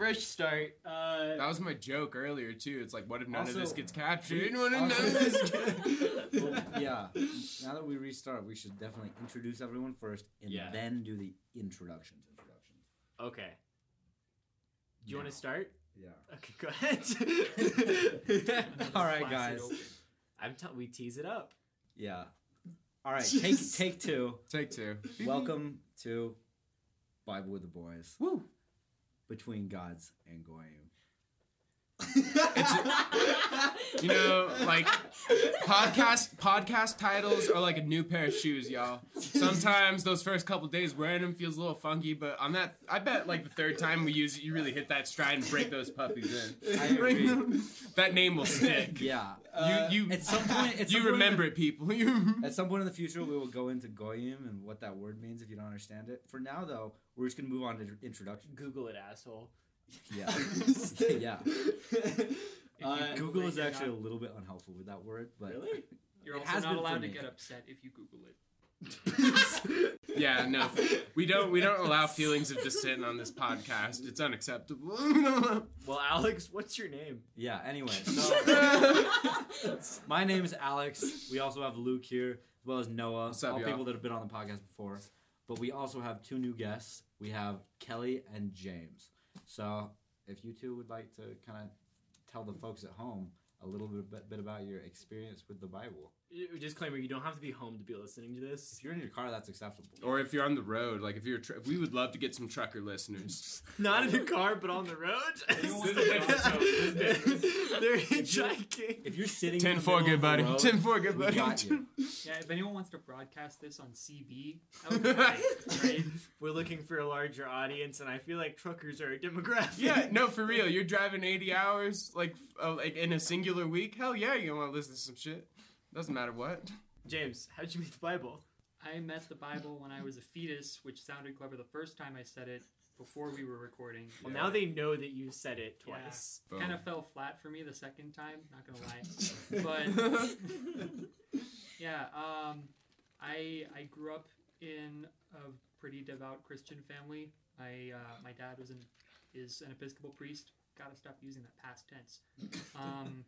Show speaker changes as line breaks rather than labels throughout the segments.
Fresh start. Uh,
That was my joke earlier too. It's like, what if none
Also,
of this gets captured? What if none of this gets...
Well, yeah. Now that we restart, we should definitely introduce everyone first and
Yeah.
then do the introductions. Introductions.
okay. Do you want to start?
Yeah.
Okay, go ahead.
All right, guys.
I'm t- we tease it up.
Yeah. All right. Take take two.
Take two.
Welcome to Bible with the Boys. Woo. Between gods and Goyim.
You know, like podcast podcast titles are like a new pair of shoes, y'all. Sometimes those first couple days wearing them feels a little funky, but on that, I bet like the third time we use it, you really hit that stride and break those puppies in.
I agree.
that name will stick.
Yeah.
you you
At some point, at
you
some point
remember
in
it, people.
At some point in the future, we will go into Goyim and what that word means if you don't understand it. For now, though, we're just gonna move on to introduction.
Google it, asshole.
Yeah. yeah.
Uh,
Google is actually
not-
a little bit unhelpful with that word, but
Really?
You're also not allowed to get upset if you Google it.
yeah, no, we don't we don't allow feelings of dissent on this podcast. It's unacceptable.
Well, Alex, what's your name?
yeah. Anyway, so my name is Alex. We also have Luke here, as well as Noah.
What's up,
all
y'all?
people that have been on the podcast before. But we also have two new guests. We have Kelly and James. So if you two would like to kind of tell the folks at home a little bit, bit about your experience with the Bible.
Disclaimer: You don't have to be home to be listening to this.
If you're in your car, that's acceptable.
or if you're on the road, like if you're, tr- we would love to get some trucker listeners.
Not in the car, but on the road.
This is different,
They're hitchhiking.
If you're sitting in
Ten
the
four, good
of the
buddy.
road,
Ten four, good buddy.
Yeah, if anyone wants to broadcast this on CB, that would be great, right?
We're looking for a larger audience, and I feel like truckers are a demographic.
Yeah, no, for real. You're driving 80 hours, like, uh, like in a singular week. Hell yeah, you want to listen to some shit. Doesn't matter what.
James, how'd you meet the Bible?
I met the Bible when I was a fetus, which sounded clever the first time I said it before we were recording.
Well, now they know that you said it
Yeah.
twice.
Kind of fell flat for me the second time, not gonna lie. But yeah, um, I I grew up in a pretty devout Christian family. I uh, my dad was an is an Episcopal priest. Gotta stop using that past tense. Um,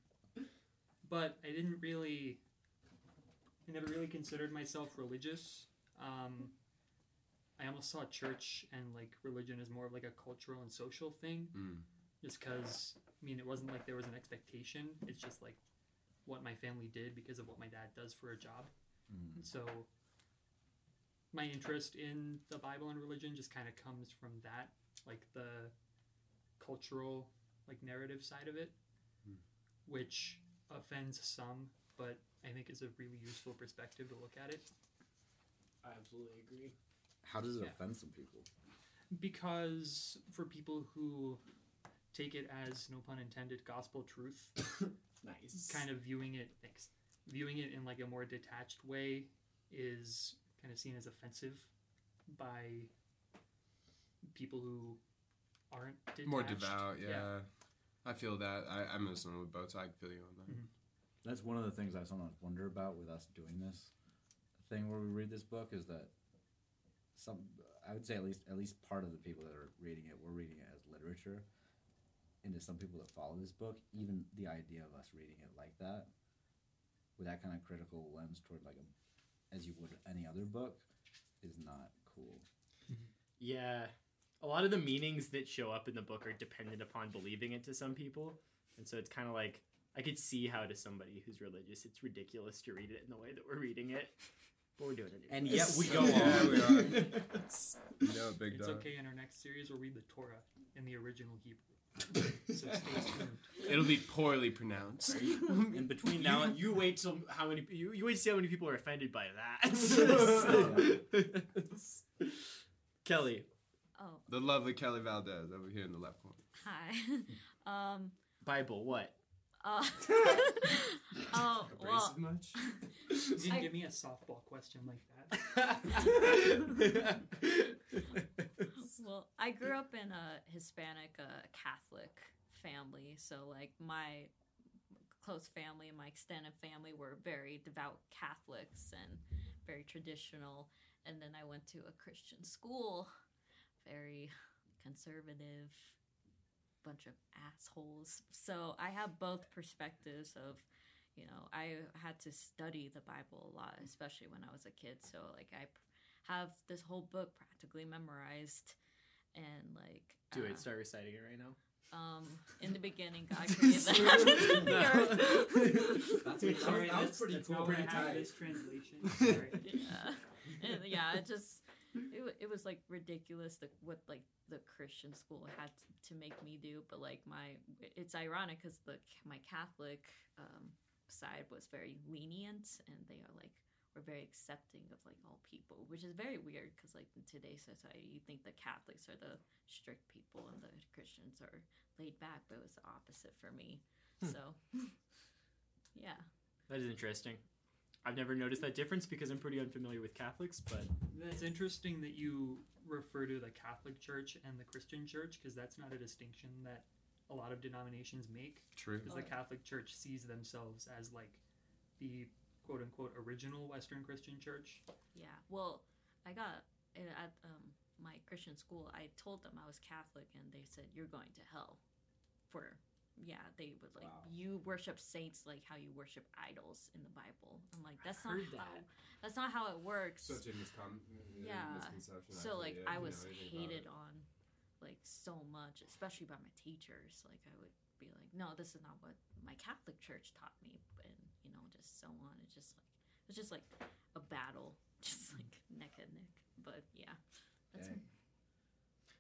but I didn't really, I never really considered myself religious. Um, I almost saw church and like religion as more of like a cultural and social thing,
Mm.
just because I mean it wasn't like there was an expectation. It's just like what my family did because of what my dad does for a job. And so my interest in the Bible and religion just kind of comes from that, like the cultural, like narrative side of it, which offends some, but I think is a really useful perspective to look at it
I absolutely agree.
How does it
Yeah.
offend some people?
because for people who take it as no pun intended gospel truth
Nice.
kind of viewing it thanks viewing it in like a more detached way is kind of seen as offensive by people who aren't detached.
More devout, yeah. I feel that. I, I'm Muslim with both, so I feel you on that. Mm-hmm.
That's one of the things I sometimes wonder about with us doing this thing where we read this book is that some I would say at least at least part of the people that are reading it, we're reading it as literature. And to some people that follow this book, even the idea of us reading it like that, with that kind of critical lens toward like a, as you would any other book, is not cool. Mm-hmm.
Yeah. A lot of the meanings that show up in the book are dependent upon believing it to some people. And so it's kind of like I could see how to somebody who's religious it's ridiculous to read it in the way that we're reading it. But we're doing it.
And yet we go
Yeah,
on.
we are. You big
It's
dog.
okay. In our next series, we'll read the Torah in the original Hebrew. so stay tuned.
It'll be poorly pronounced.
In between now
you,
and
you wait till how many you, you wait to see how many people are offended by that. Kelly,
Oh,
The lovely Kelly Valdez over here in the left corner.
hi. um.
Bible, what?
Uh, oh well.
Abrasive much?
You didn't
I-
give me a softball question like that.
Well, I grew up in a Hispanic uh, Catholic family, so like my close family and my extended family were very devout Catholics and very traditional. And then I went to a Christian school, very conservative, bunch of assholes. So I have both perspectives of, you know, I had to study the Bible a lot, especially when I was a kid. So like I p- have this whole book practically memorized, and like
Do
uh,
it. Start reciting it right now.
Um, in the beginning, God created the heavens and the earth.
That's
Sorry,
that
that's,
pretty
that's
cool. Pretty tight.
this translation. Sorry.
yeah, and yeah, it just it, it was like ridiculous the, what like the Christian school had to, to make me do, but like my it's ironic because the my Catholic um, side was very lenient and they are like were very accepting of like all people, which is very weird because like in today's society you think the Catholics are the strict people and the Christians are laid back, but it was the opposite for me.
Hmm.
So yeah.
That is interesting. I've never noticed that difference because I'm pretty unfamiliar with Catholics, but
That's interesting that you refer to the Catholic Church and the Christian Church because that's not a distinction that a lot of denominations make.
True.
Because the Catholic Church sees themselves as like the quote unquote original Western Christian Church.
Yeah. Well, I got uh, at um, my Christian school. I told them I was Catholic, and they said you're going to hell. For yeah, they would like you worship saints like how you worship idols in the Bible. I'm like that's not
heard
how
that.
that's not how it works.
Such a miscon-
yeah.
misconception.
So like
yeah,
I
you
was
know
hated on like so much, especially by my teachers. Like I would be like, no, this is not what my Catholic church taught me, and you know, just so on. It's just like it's just like a battle, just like neck and neck. But yeah, that's
Dang.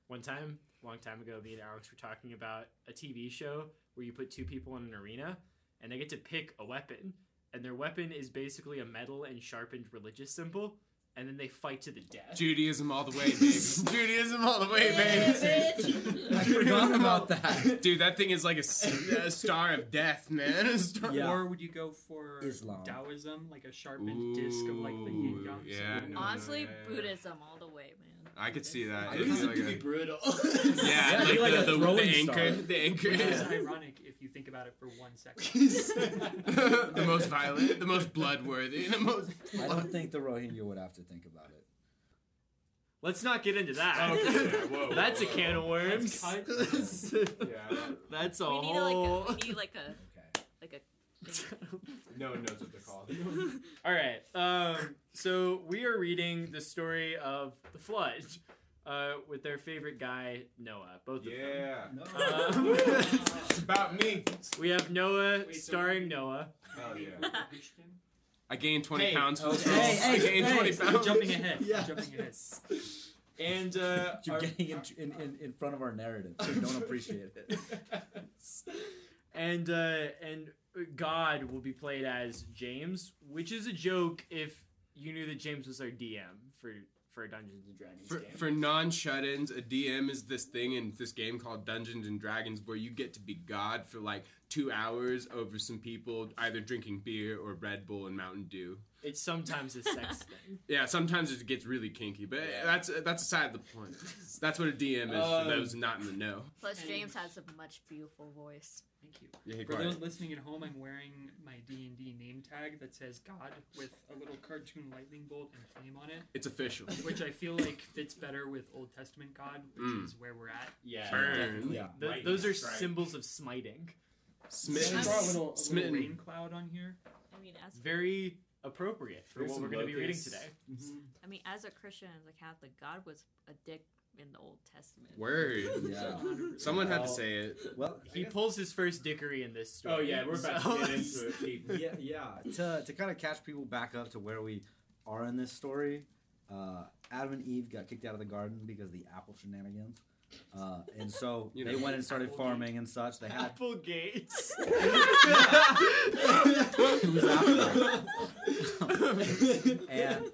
one time, long time ago, me and Alex were talking about a TV show where you put two people in an arena and they get to pick a weapon, and their weapon is basically a metal and sharpened religious symbol, and then they fight to the death.
Judaism all the way, baby. Judaism all the way, baby.
I forgot about that.
Dude, that thing is like a star of death, man. Star-
Yeah.
Or would you go for
Islam.
Taoism, like a sharpened disc of like the yin yang?
yeah, no,
honestly
yeah, yeah.
Buddhism all the way, man.
I could see that. It'd be like
to be
a-
brutal.
yeah,
Yeah,
like,
like
the,
a
the,
throwing
the anchor.
star.
The anchor.
Which is ironic if you think about it for one second.
the most violent, the most bloodworthy, the most.
I don't think the Rohingya would have to think about it.
Let's not get into that.
Okay, yeah, whoa, whoa,
That's a
whoa.
can of worms.
Let's
Yeah,
That's a
We need
whole.
like a, we need like a
Okay.
like a
no one knows what they're called.
All right. Um, so we are reading the story of the flood uh, with their favorite guy Noah. Both of them.
Yeah.
Um,
It's about me.
we have Noah
Wait, so
starring
we-
Noah.
Hell yeah. I gained 20
Hey,
pounds for
okay.
this.
Hey,
I
hey,
gained
hey.
20
I'm
pounds.
jumping ahead.
Yeah.
Jumping ahead.
And uh,
You're
our-
getting in, in, in, in front of our narrative. So don't appreciate it.
and uh, and God will be played as James, which is a joke if you knew that James was our DM for for Dungeons and Dragons
For,
game.
for non shut-ins, a DM is this thing in this game called Dungeons and Dragons where you get to be God for like two hours over some people either drinking beer or Red Bull and Mountain Dew.
It's sometimes a sex thing.
Yeah, sometimes it gets really kinky, but that's that's aside the point. That's what a DM is
Um,
for those not in the know.
Plus, James has a much beautiful voice.
Thank you.
Yeah, hey,
For
quiet.
those listening at home, I'm wearing my D and D name tag that says God with a little cartoon lightning bolt and flame on it.
It's official.
Which I feel like fits better with Old Testament God, which
Mm.
is where we're at.
Yeah,
Burn. Yeah.
Th-
Lightning
those are
strike.
symbols of smiting.
Smitten.
I draw a little, a
Smitten.
little rain cloud on here.
I mean, as
Very appropriate for
There's
what
some
we're going to be reading
locusts.
today.
I mean, as a Christian, as a Catholic, God was a dick in the Old Testament.
Word.
Yeah.
Someone had to say it.
Well,
He pulls his first dickery in this story.
Oh yeah, we're about
so-
to get into it. Pete.
yeah, yeah. To to kind of catch people back up to where we are in this story, uh, Adam and Eve got kicked out of the garden because of the apple shenanigans. Uh, and so
You
they went and started
Applegate.
farming and such. They had
Apple Gates.
it was apple. and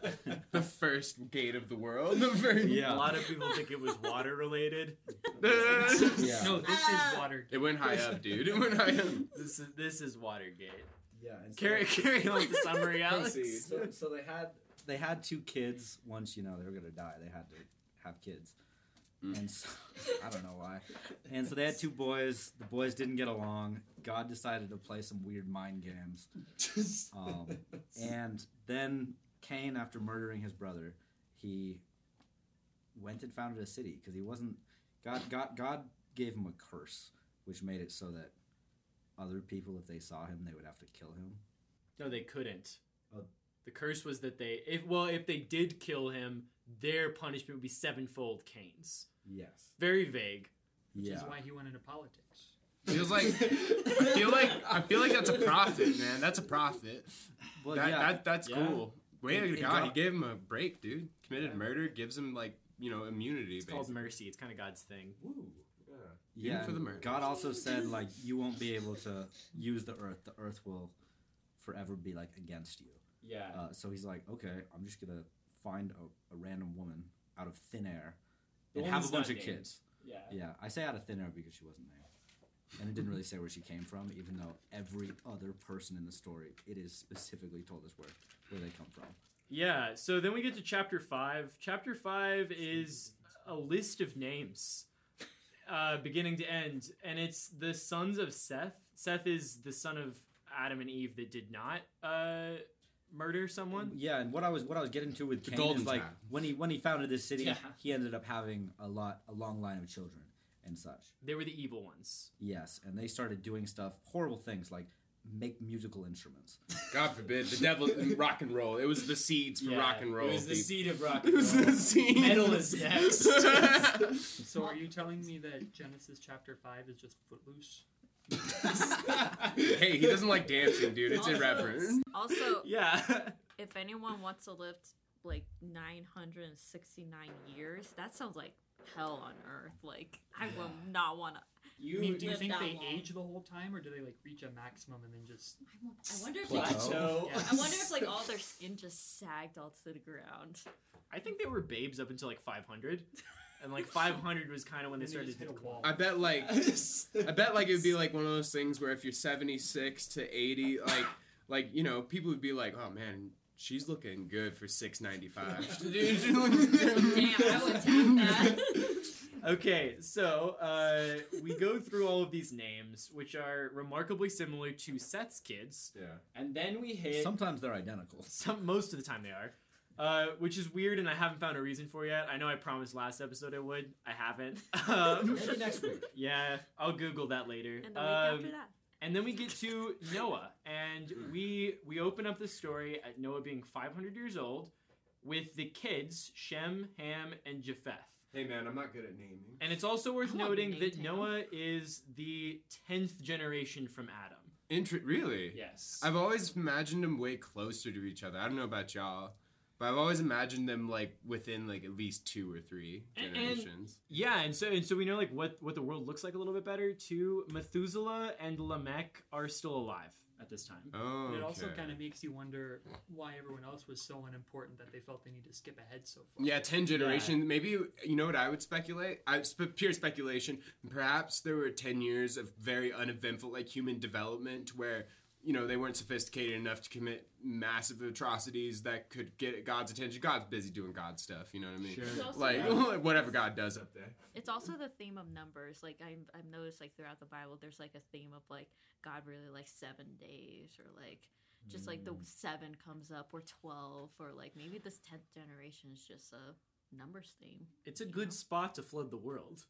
The first gate of the world. The very
yeah,
A lot of people think it was water related.
yeah,
No, this is water.
It went high up, dude. It went high up.
This is this is Watergate.
yeah. And so-
Carry carry on the summary, Alex.
Proceed.
so, so they had they had two kids once you know they were gonna die they had to have kids and so, i don't know why. And so they had two boys. The boys didn't get along. God decided to play some weird mind games. Um, and then cain after murdering his brother he went and founded a city because he wasn't god god god gave him a curse which made it so that other people if they saw him they would have to kill him.
No, they couldn't.
Oh.
The curse was that they if well if they did kill him, their punishment would be sevenfold canes.
yes
Very vague.
Which
yeah
is why he went into politics.
Feels like I feel like I feel like that's a profit, man. That's a profit.
well,
that,
yeah.
that that's
Yeah.
cool. Way
In-
to God, he gave him a break, dude. Committed murder gives him like you know immunity.
It's called mercy. It's kind of God's thing. Woo.
Yeah,
Even for the
and
murders.
God also said like you won't be able to use the earth. The earth will forever be like against you.
Yeah.
Uh, so he's like, okay, I'm just gonna find a, a random woman out of thin air
The
and have a bunch of
named.
kids.
Yeah.
Yeah, I say out of thin air because she wasn't named, and it didn't really say where she came from, even though every other person in the story it is specifically told us where where they come from.
Yeah, so then we get to chapter 5. Chapter 5 is a list of names, uh, beginning to end. And it's the sons of Seth. Seth is the son of Adam and Eve that did not uh, murder someone.
Yeah, and what I was what I was getting to with
The
Cain is like
child.
when he when he founded this city,
Yeah.
he ended up having a lot a long line of children and such.
They were the evil ones.
Yes, and they started doing stuff, horrible things like make musical instruments.
God forbid the devil in rock and roll. It was the seeds for
Yeah,
rock and roll.
It was the
dude.
seed of rock
It was
roll.
the seed.
Metal is next.
So are you telling me that Genesis chapter 5 is just footloose?
hey, he doesn't like dancing, dude. It's
Also-
irreverent.
Also,
yeah.
if anyone wants to live like 969 years, that sounds like hell on earth. Like, I will not want to.
I mean, do you think they
long.
age the whole time, or do they like reach a maximum and then just?
I wonder if
Plateau.
like, I wonder if like all their skin just sagged all to the ground.
I think they were babes up until like 500. And like 500 was kind of when they started to
hit a
decline.
wall.
I bet like I bet like it would be like one of those things where if you're 76 to 80, like like you know people would be like, oh man, she's looking good for 695. Dude, she looking good.
Damn, I would tap that.
Okay, so uh, we go through all of these names, which are remarkably similar to Seth's kids,
Yeah.
and then we hit
Sometimes they're identical.
some. Most of the time, they are, uh, which is weird, and I haven't found a reason for yet. I know I promised last episode I would. I haven't. Um,
Maybe next week.
yeah, I'll Google that later.
And the week
Um,
after that.
and then we get to Noah, and we we open up the story at Noah being 500 years old, with the kids Shem, Ham, and Japheth.
Hey man, I'm not good at naming.
And it's also worth
I'm
noting that
him.
Noah is the tenth generation from Adam.
Inter- really?
Yes.
I've always imagined them way closer to each other. I don't know about y'all, but I've always imagined them like within like at least two or three
And- and-
generations.
yeah, and so and so we know like what what the world looks like a little bit better too. Methuselah and Lamech are still alive at this time.
oh,
But it also kind of makes you wonder why everyone else was so unimportant that they felt they need to skip ahead so far.
Yeah, ten generations. Maybe you know what I would speculate. I sp- pure speculation. Perhaps there were ten years of very uneventful, like human development, where you know, they weren't sophisticated enough to commit massive atrocities that could get God's attention. God's busy doing God stuff, you know what I mean?
Sure.
Like,
Yeah.
like whatever God does up there.
It's also the theme of numbers. Like I, I've noticed, like throughout the Bible, there's like a theme of like God really like seven days, or like just like the mm. seven comes up, or twelve, or like maybe this tenth generation is just a numbers theme.
It's a good spot to flood the world.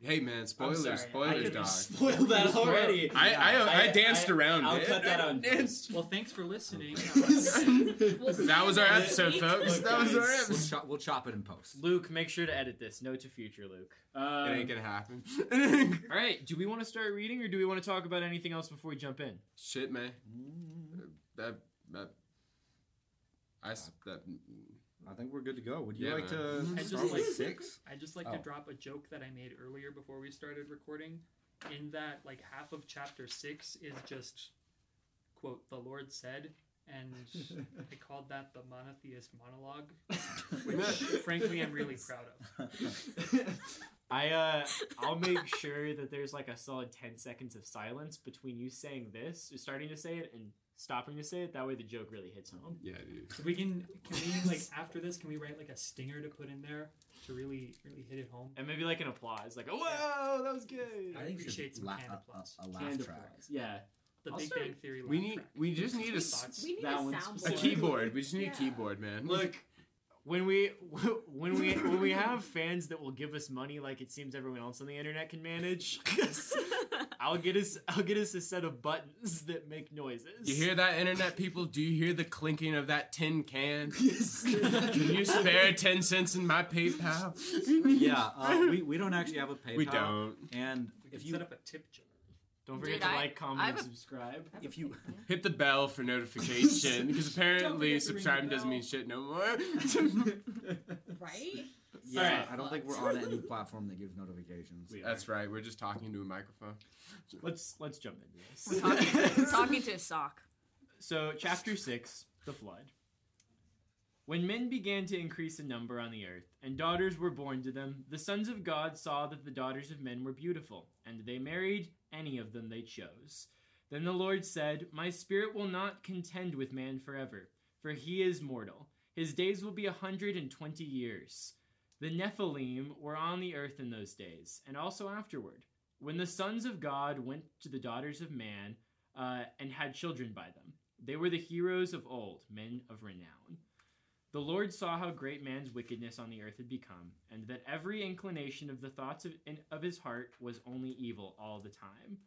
Hey man, spoilers,
sorry, I
spoilers,
could
dog.
spoil that already.
I, I, I,
I-
danced
I-
around
I'll
it.
cut that out
Danced.
Well, thanks for listening.
That was our episode, folks.
Look,
that was our episode.
We'll chop, we'll chop it in post.
Luke, make sure to edit this. Note to future, Luke. Um,
it ain't gonna happen.
all right, do we want to start reading, or do we want to talk about anything else before we jump in?
Shit, man. That, that, I, s- that,
I think we're good to go. Would you
Yeah,
like
man.
to
I just
start
like
with six?
I'd just like
Oh.
to drop a joke that I made earlier before we started recording. In that, like half of chapter six is just quote the Lord said, and I called that the monotheist monologue, which frankly I'm really proud of.
I uh, I'll make sure that there's like a solid ten seconds of silence between you saying this, starting to say it, and stopping to say it. That way, the joke really hits home.
yeah, dude.
So we can can we like after this can we write like a stinger to put in there to really really hit it home?
And maybe like an applause, like, "Oh, whoa, that was good."
I think we
should
should some
la-
canned applause.
a- a laugh
Canned
track.
applause. Yeah.
The
I'll
Big Bang Theory.
We need,
track.
we just need a, s-
Thoughts?
We need
That
a
one's
soundboard.
a
specific.
keyboard. We just need
Yeah.
a keyboard, man.
Look, when we when we when we have fans that will give us money like it seems everyone else on the internet can manage, I'll get us I'll get us a set of buttons that make noises.
You hear that, internet people? Do you hear the clinking of that tin can? Can you spare ten cents in my PayPal?
yeah, uh, we, we don't actually have a PayPal.
We don't.
And
We
if you
set up a tip jar.
Don't forget
Dude,
to
I-
like, comment,
I've
and
a-
subscribe.
if you
Hit the bell for notification because apparently
forget to ring the
subscribing doesn't
bell.
mean shit no more.
right?
yeah,
Alright.
I don't think we're on any platform that gives notifications.
We are.
That's right. We're just talking to a microphone.
Let's let's jump into
We're
this.
talking, we're talking to a sock.
So, chapter 6, the flood. When men began to increase in number on the earth, and daughters were born to them, the sons of God saw that the daughters of men were beautiful, and they married any of them they chose. Then the Lord said, My spirit will not contend with man forever, for he is mortal. His days will be a hundred and twenty years. The Nephilim were on the earth in those days, and also afterward, when the sons of God went to the daughters of man uh, and had children by them. They were the heroes of old, men of renown. The Lord saw how great man's wickedness on the earth had become, and that every inclination of the thoughts of, of his heart was only evil all the time.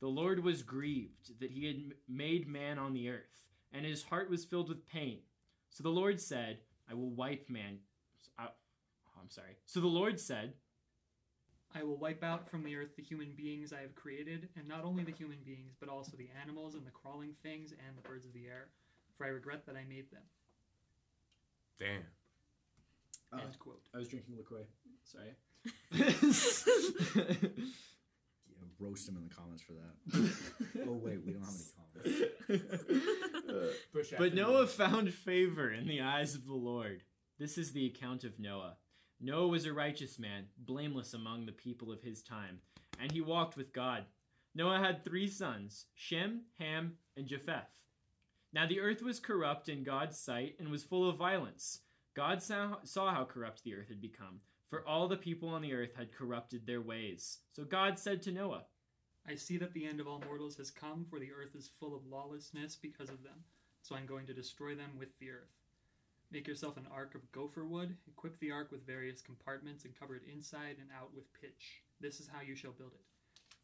The Lord was grieved that he had made man on the earth, and his heart was filled with pain. So the Lord said, I will wipe man. I, uh, oh, I'm sorry. So the Lord said,
I will wipe out from the earth the human beings I have created, and not only the human beings, but also the animals and the crawling things and the birds of the air, for I regret that I made them.
Damn.
End quote.
I was drinking LaCroix. Sorry.
Yeah, roast him in the comments for that. oh wait, we don't have any comments.
But Noah found favor in the eyes of the Lord. This is the account of Noah. Noah was a righteous man, blameless among the people of his time, and he walked with God. Noah had three sons Shem, Ham, and Japheth. Now the earth was corrupt in God's sight and was full of violence. God saw, saw how corrupt the earth had become, for all the people on the earth had corrupted their ways. So God said to Noah,
I see that the end of all mortals has come, for the earth is full of lawlessness because of them. So I'm going to destroy them with the earth. Make yourself an ark of gopher wood, equip the ark with various compartments, and cover it inside and out with pitch. This is how you shall build it.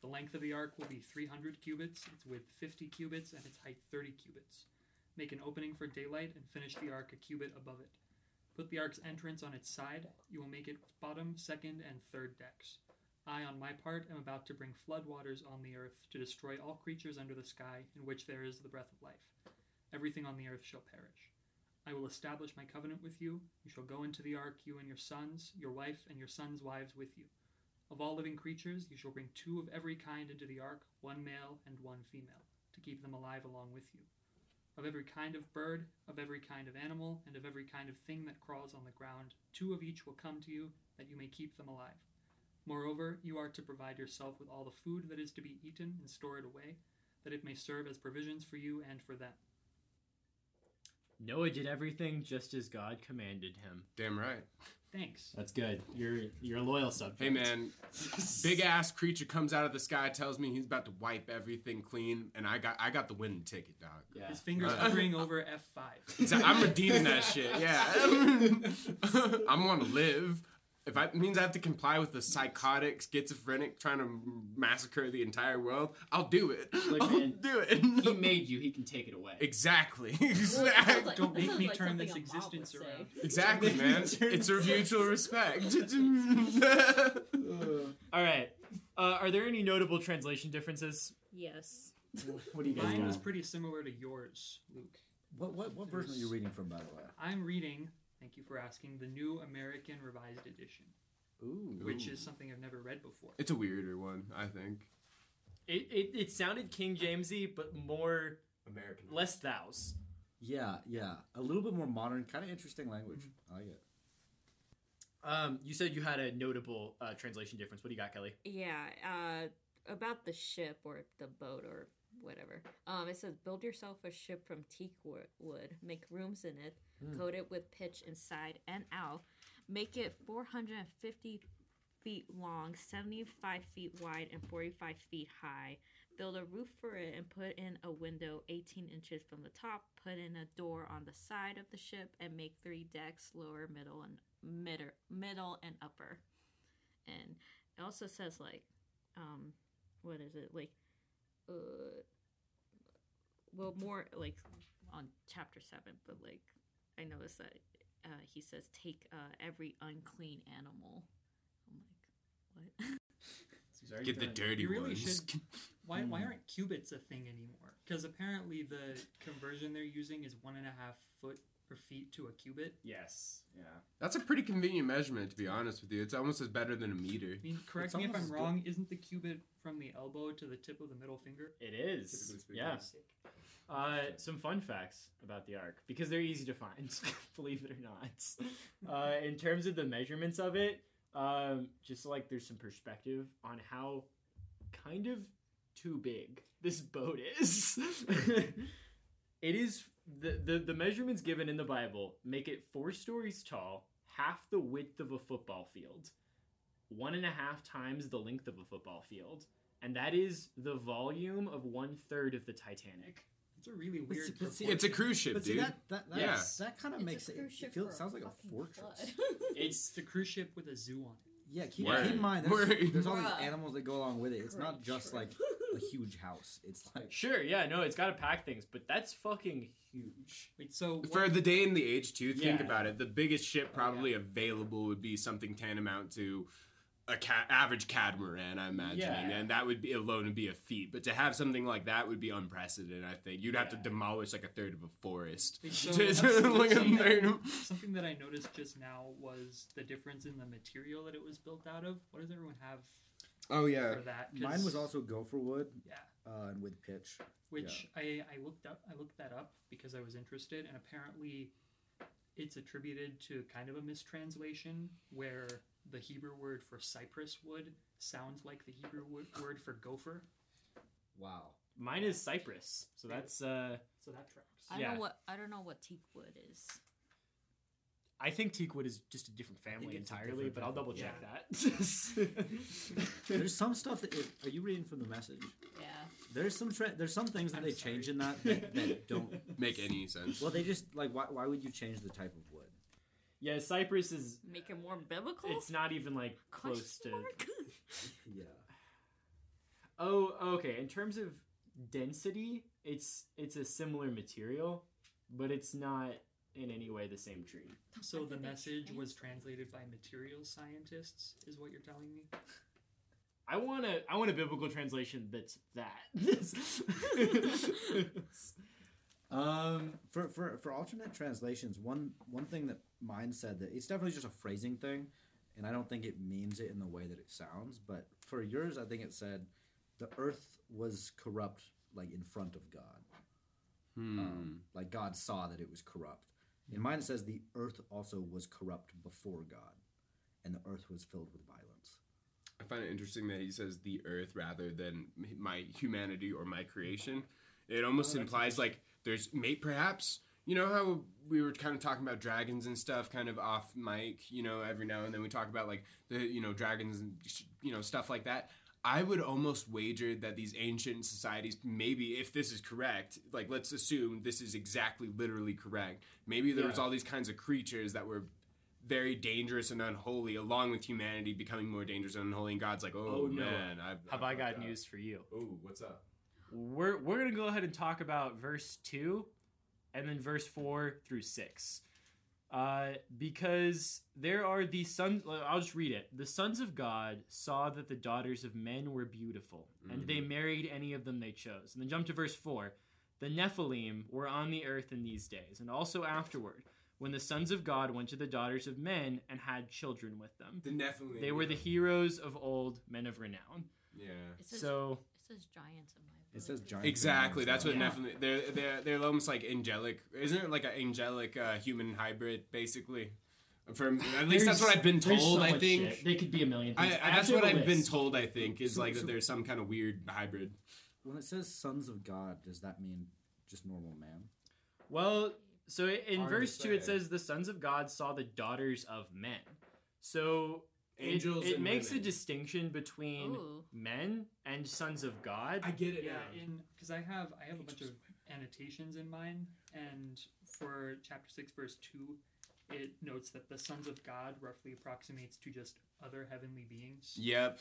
The length of the ark will be 300 cubits, its width 50 cubits, and its height 30 cubits. Make an opening for daylight and finish the ark a cubit above it. Put the ark's entrance on its side. You will make its bottom, second, and third decks. I, on my part, am about to bring flood waters on the earth to destroy all creatures under the sky in which there is the breath of life. Everything on the earth shall perish. I will establish my covenant with you. You shall go into the ark, you and your sons, your wife, and your sons' wives with you. Of all living creatures, you shall bring two of every kind into the ark, one male and one female, to keep them alive along with you. Of every kind of bird, of every kind of animal, and of every kind of thing that crawls on the ground, two of each will come to you, that you may keep them alive. Moreover, you are to provide yourself with all the food that is to be eaten and store it away, that it may serve as provisions for you and for them.
Noah did everything just as God commanded him.
Damn right.
Thanks.
That's good. You're you're a loyal subject.
Hey man, big ass creature comes out of the sky, tells me he's about to wipe everything clean, and I got I got the winning ticket, dog.
Yeah.
His fingers
Uh,
hovering over F5.
I'm redeeming that shit. Yeah, I'm want to live. If I, it means I have to comply with the psychotic, schizophrenic trying to massacre the entire world, I'll do it.
Look,
I'll
man,
do it.
He made you. He can take it away.
Exactly.
Well,
Exactly.
like-
Don't make me
like
turn this existence around.
Exactly, man. It's a mutual respect.
All right. Uh, are there any notable translation differences?
Yes.
What do you guys
Mine
got?
was pretty similar to yours, Luke.
What what what version are you reading from, by the way?
I'm reading, thank you for asking, the New American Revised Edition,
Ooh.
which is something I've never read before.
it's a weirder one, I think.
It, it it sounded King Jamesy, but more
American.
less thous.
Yeah, yeah. A little bit more modern, kind of interesting language. I like it.
Um, you said you had a notable uh, translation difference. What do you got, Kelly?
Yeah, uh, about the ship or the boat or whatever. Um, it says build yourself a ship from teak wo- wood, make rooms in it, coat it with pitch inside and out, make it 450 feet long, 75 feet wide, and 45 feet high. Build a roof for it and put in a window 18 inches from the top. Put in a door on the side of the ship and make three decks, lower, middle, and middle, middle and upper. And it also says like, um, what is it like? Uh, well, more like on chapter seven, but like I noticed that uh, he says take uh, every unclean animal. I'm like, what?
Get the dirty
You really
ones.
should. Why, why aren't cubits a thing anymore? Because apparently the conversion they're using is one and a half foot or feet to a cubit.
Yes. Yeah.
That's a pretty convenient measurement, to be honest with you. It's almost as better than a meter.
I mean, correct
It's
me if I'm
as
wrong. Isn't the cubit from the elbow to the tip of the middle finger?
It is. Yeah. Uh, some fun facts about the ark because they're easy to find, believe it or not. Uh, in terms of the measurements of it, um, just like there's some perspective on how kind of too big this boat is. it is the, the the measurements given in the Bible make it four stories tall, half the width of a football field, one and a half times the length of a football field, and that is the volume of one third of the Titanic.
It's a really
But
weird.
see- but see-
It's a cruise ship,
But see
dude.
that that that,
Yeah.
that kind of makes
a
it.
cruise
It
ship
feels
for
sounds like a fortress.
It's
It's a cruise ship with a zoo on it.
Yeah, keep, keep in mind
Word.
there's, there's all these animals that go along with it. It's not just like a huge house. It's like
sure, yeah, no, it's got to pack things, but that's fucking huge.
Wait, so what-
For the day and the age, too, think
Yeah.
about it. The biggest ship oh, probably available would be something tantamount to a ca- average catamaran, I'm imagining,
Yeah.
and that would be alone would be a feat. But to have something like that would be unprecedented. I think you'd have to demolish like a third of a forest.
Wait, so
to-
something,
to- like a third-
something that I noticed just now was the difference in the material that it was built out of. What does everyone have
oh yeah,
for that? 'Cause-
mine was also gopher wood
yeah.
Uh, and with pitch.
which I, I looked up I looked that up because I was interested and apparently it's attributed to kind of a mistranslation where the Hebrew word for cypress wood sounds like the Hebrew word for gopher.
Wow.
Mine is Cypress, so that's. uh
So that tracks.
I
Yeah.
don't know what I don't know what teak wood is.
I think teakwood is just a different family entirely,
different
but I'll double check
Yeah.
that.
There's some stuff that is, are you reading from the message?
Yeah.
There's some tra- there's some things that
I'm
they
sorry.
change in that, that that don't.
make any sense.
Well, they just like why why would you change the type of wood?
yeah, Cypress is.
Make it more biblical.
It's not even like close
Question
to.
mark?
Yeah.
Oh, okay. In terms of density, it's it's a similar material, but it's not in any way the same tree.
So the message was translated by material scientists is what you're telling me?
I want a I want a biblical translation that's that.
Um, for, for for alternate translations, one one thing that mine said that it's definitely just a phrasing thing, and I don't think it means it in the way that it sounds. But for yours, I think it said, "The earth was corrupt, like in front of God,
Hmm.
um, like God saw that it was corrupt." In mine, it says, "The earth also was corrupt before God, and the earth was filled with violence."
I find it interesting that he says the earth rather than my humanity or my creation. It almost
Oh,
implies like there's mate perhaps. You know how we were kind of talking about dragons and stuff, kind of off mic. You know, every now and then we talk about like the you know dragons and you know stuff like that. I would almost wager that these ancient societies, maybe if this is correct, like let's assume this is exactly literally correct. Maybe there was all these kinds of creatures that were very dangerous and unholy, along with humanity becoming more dangerous and unholy. And God's like, oh,
Oh, no.
man, I've,
Have I got news for you?
Oh, what's up?
We're we're gonna go ahead and talk about verse two, and then verse four through six, uh, because there are the sons. I'll just read it. The sons of God saw that the daughters of men were beautiful, and they married any of them they chose. And then jump to verse four. The Nephilim were on the earth in these days, and also afterward, when the sons of God went to the daughters of men and had children with them.
The Nephilim.
They were the heroes of old, men of renown.
Yeah.
It says,
So
it says giants in my.
It says giant.
Exactly. That's what
Yeah.
Nephilim. They're they're they're almost like angelic. Isn't it like an angelic uh, human hybrid, basically? From at least that's what I've been told.
so
I think.
shit. they could be a million
I,
things.
I- that's what
have a
I've been told. I think is
So-
like
so-
that there's some kind of weird hybrid.
When it says sons of God, does that mean just normal man?
Well, so in
Hard
verse two, it says the sons of God saw the daughters of men. So it-
Angels
it,
and
makes a distinction between
Ooh.
men and sons of God.
I get it.
Yeah, in because I have I have a bunch of annotations in mine, and for chapter six, verse two, it notes that the sons of God roughly approximates to just other heavenly beings.
Yep.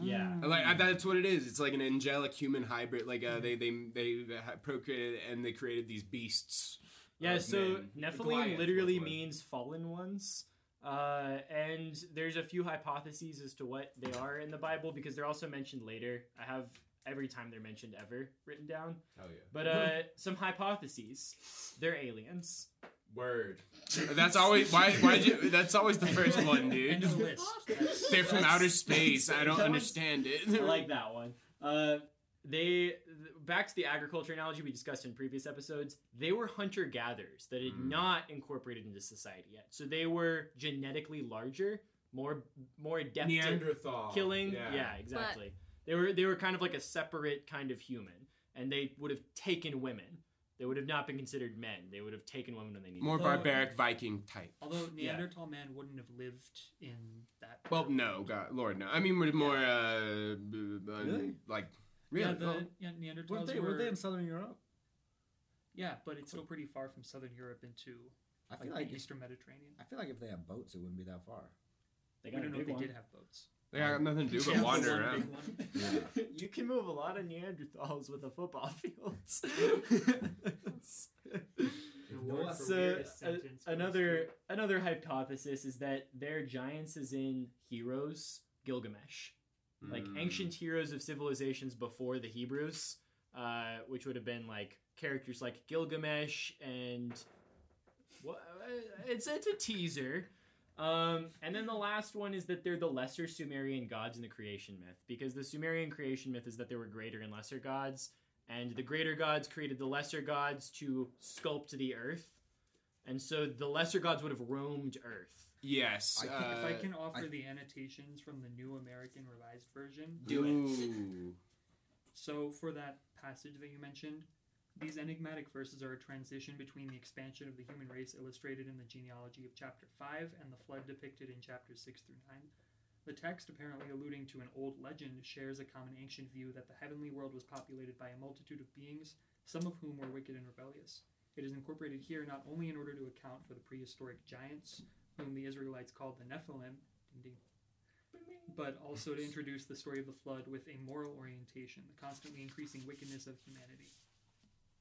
yeah.
Like I, that's what it is. It's like an angelic human hybrid. Like uh, they they they ha- procreated and they created these beasts.
Yeah, so
men.
Nephilim literally means fallen ones. Uh, and there's a few hypotheses as to what they are in the Bible because they're also mentioned later. I have every time they're mentioned ever written down.
Hell yeah.
But uh, some hypotheses. They're aliens.
Word. That's always why. Why? You, that's always the first one, dude. They're from outer space. I don't understand it.
I like that one. Uh, they back to the agriculture analogy we discussed in previous episodes. They were hunter gatherers that had
Mm.
not incorporated into society yet, so they were genetically larger, more more adept at
Neanderthal.
killing.
Yeah.
Yeah, exactly. They were they were kind of like a separate kind of human, and they would have taken women. They would have not been considered men. They would have taken women when they needed.
More
them.
barbaric Viking type.
Although
Yeah.
Neanderthal man wouldn't have lived in that.
Well, no, God, Lord, no. I mean, we're more uh, b- b-
Really?
Yeah, the
well,
yeah, Neanderthals
Weren't they,
were.
were they in Southern Europe?
Yeah, but it's still pretty far from Southern Europe into
I
like,
feel like
the
if-
Eastern Mediterranean.
I feel like if they had boats, it wouldn't be that far.
They got a
don't know if they
one.
did have boats.
they got nothing to do but
Yeah,
wander around.
big one.
you can move a lot of Neanderthals with a football field. so
weirdest
uh, another another hypothesis is that they're giants is in heroes Gilgamesh, like
Mm.
ancient heroes of civilizations before the Hebrews, uh, which would have been like characters like Gilgamesh and what it's it's a teaser. Um, and then the last one is that they're the lesser Sumerian gods in the creation myth, because the Sumerian creation myth is that there were greater and lesser gods, and the greater gods created the lesser gods to sculpt the earth, and so the lesser gods would have roamed Earth.
Yes.
if
uh,
I can offer
I-
the annotations from the New American Revised Version,
Do it.
So, for that passage that you mentioned, these enigmatic verses are a transition between the expansion of the human race illustrated in the genealogy of chapter 5 and the flood depicted in chapters 6 through 9. The text, apparently alluding to an old legend, shares a common ancient view that the heavenly world was populated by a multitude of beings, some of whom were wicked and rebellious. It is incorporated here not only in order to account for the prehistoric giants, whom the Israelites called the Nephilim, ding, ding, but also to introduce the story of the flood with a moral orientation, the constantly increasing wickedness of humanity.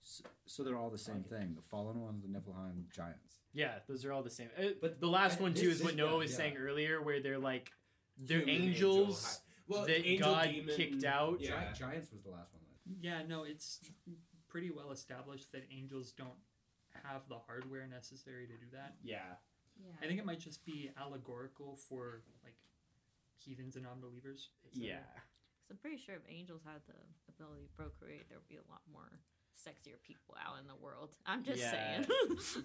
So, so they're all the same thing. The fallen ones, the Nephilim giants.
Yeah, those are all the same. Uh, but the last one too
this-
is what Noah
guy,
was
yeah.
saying earlier, where they're like they're
Human
angels
angel. Well,
that
angel
God
demon-
kicked out.
Yeah.
Gi- giants was the last one.
Yeah, no, it's pretty well established that angels don't have the hardware necessary to do that.
Yeah.
Yeah.
I think it might just be allegorical for like heathens and non-believers.
Yeah.
So I'm pretty sure if angels had the ability to procreate, there would be a lot more sexier people out in the world. I'm just
Yeah.
saying.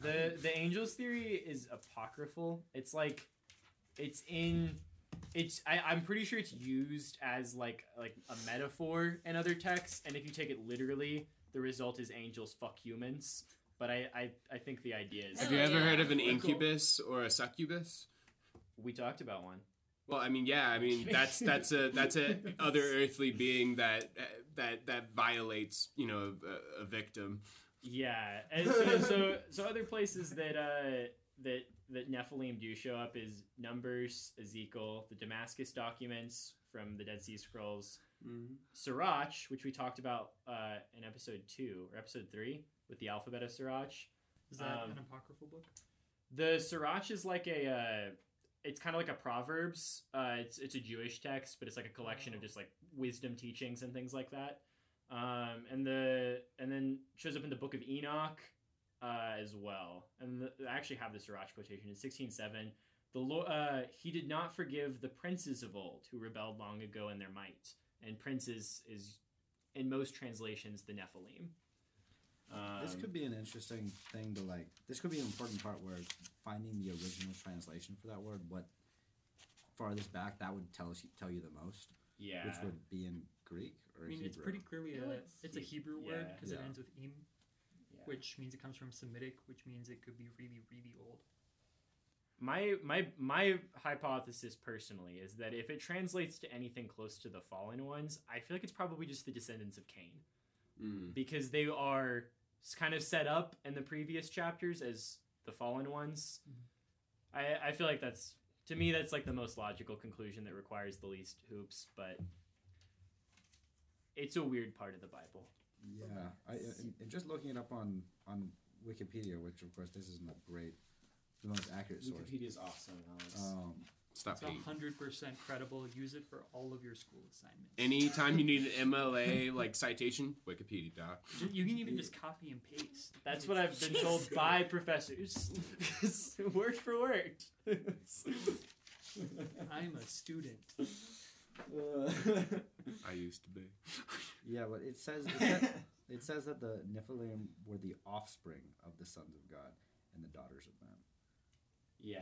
the the angels theory is apocryphal. It's like it's in it's I, I'm pretty sure it's used as like like a metaphor in other texts, and if you take it literally, the result is angels fuck humans. But I I, I think the idea is.
Have you ever heard of an incubus or a succubus?
We talked about one.
Well, I mean, yeah, I mean that's that's a that's a other earthly being that that that violates you know a, a victim.
Yeah, and so, so so other places that uh that that Nephilim do show up is Numbers, Ezekiel, the Damascus documents from the Dead Sea Scrolls,
Mhm.
Sirach, which we talked about uh, in episode two or episode three with the alphabet of Sirach.
Is that
Um,
an apocryphal book?
The Sirach is like a, uh, it's kind of like a Proverbs. Uh, it's it's a Jewish text, but it's like a collection of just like wisdom teachings and things like that. Um, and the and then shows up in the Book of Enoch uh, as well. And the, I actually have the Sirach quotation in sixteen seven. The Lord, uh, he did not forgive the princes of old who rebelled long ago in their might. And princes is, in most translations, the Nephilim.
This
Um,
could be an interesting thing to like. This could be an important part where finding the original translation for that word, what farthest back that would tell us tell you the most.
Yeah.
which would be in Greek or
I mean,
Hebrew.
it's pretty clearly
It
a
looks-
it's a Hebrew word
yeah.
because it ends with im, which means it comes from Semitic, which means it could be really really old.
my my my hypothesis personally is that if it translates to anything close to the fallen ones i feel like it's probably just the descendants of cain
Mm.
because they are kind of set up in the previous chapters as the fallen ones i i feel like that's to me that's like the most logical conclusion that requires the least hoops but it's a weird part of the bible
Yeah, I, and, and just looking it up on on Wikipedia, which of course this isn't a great, the most accurate source.
Wikipedia's awesome, Alex.
Um,
Stop
It's
hating.
hundred percent credible. Use it for all of your school assignments.
Anytime you need an MLA like citation, Wikipedia doc.
You can even just copy and paste.
that's what i've been told by professors word for word
I'm a student.
I used to be.
yeah, but it says it says, it says that the Nephilim were the offspring of the sons of God and the daughters of men,
yeah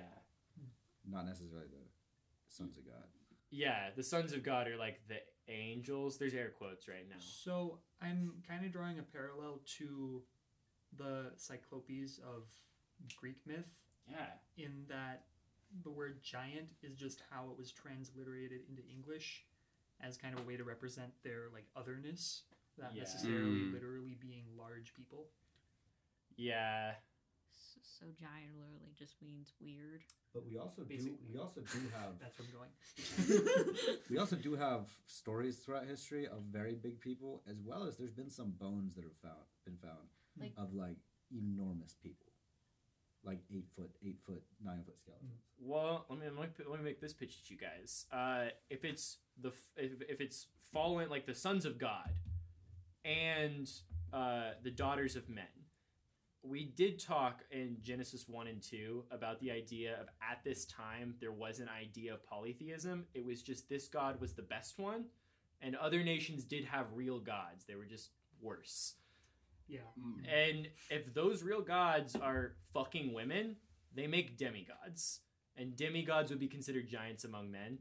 not necessarily the sons of God.
Yeah, the sons of God are like the angels. There's air quotes right now.
So I'm kind of drawing a parallel to the Cyclopes of Greek myth.
Yeah.
In that the word giant is just how it was transliterated into English as kind of a way to represent their like otherness, not
Yeah.
necessarily
Mm.
literally being large people.
Yeah.
S- So giant literally just means weird.
But we also do we also do have
That's where I'm going.
we also do have stories throughout history of very big people, as well as there's been some bones that have found been found
Like-
of like enormous people, like eight foot, eight foot, nine foot skeletons.
Well, let me let me, make this pitch to you guys. Uh, if it's the if, if it's fallen like the sons of God and uh, the daughters of men, we did talk in Genesis one and two about the idea of at this time there was an idea of polytheism. It was just this God was the best one, and other nations did have real gods. They were just worse.
Yeah. Mm.
And if those real gods are fucking women, they make demigods, and demigods would be considered giants among men.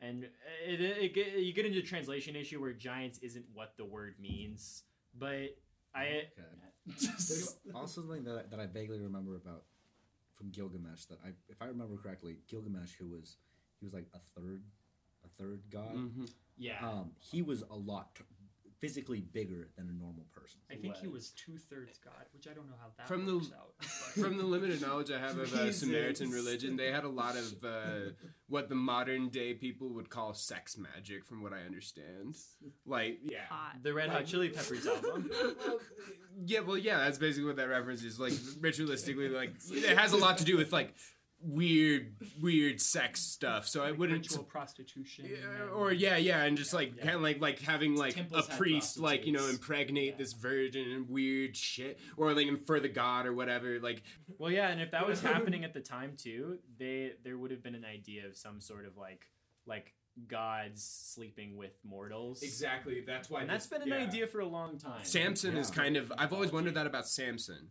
And it, it, it, you get into a translation issue where giants isn't what the word means, but I
There's also something that I, that I vaguely remember about from Gilgamesh that I, if I remember correctly, Gilgamesh, who was he was like a third, a third god.
Mhm.
Yeah.
Um, he was a lot t- physically bigger than a normal person.
I think he was two thirds God, which I don't know how that
From the
out. but-
from the limited knowledge I have of uh, Samaritan religion, they had a lot of uh, what the modern day people would call sex magic, from what I understand. Like, yeah,
Hot.
the Red Hot Chili Peppers album.
yeah, well, yeah, that's basically what that reference is. Like, ritualistically, like it has a lot to do with like weird, weird sex stuff. So I wouldn't.
ritual prostitution.
Yeah,
and-
or yeah, yeah, and just like kind of like like having like a
Temples had
priest like you know impregnate
Yeah.
this virgin and weird shit, or like infer the god or whatever. Like
Well, yeah, and if that was happening at the time too, they there would have been an idea of some sort of like like gods sleeping with mortals.
exactly, that's why.
And that's been an idea for a long time.
Samson is kind of. I've always wondered that about Samson.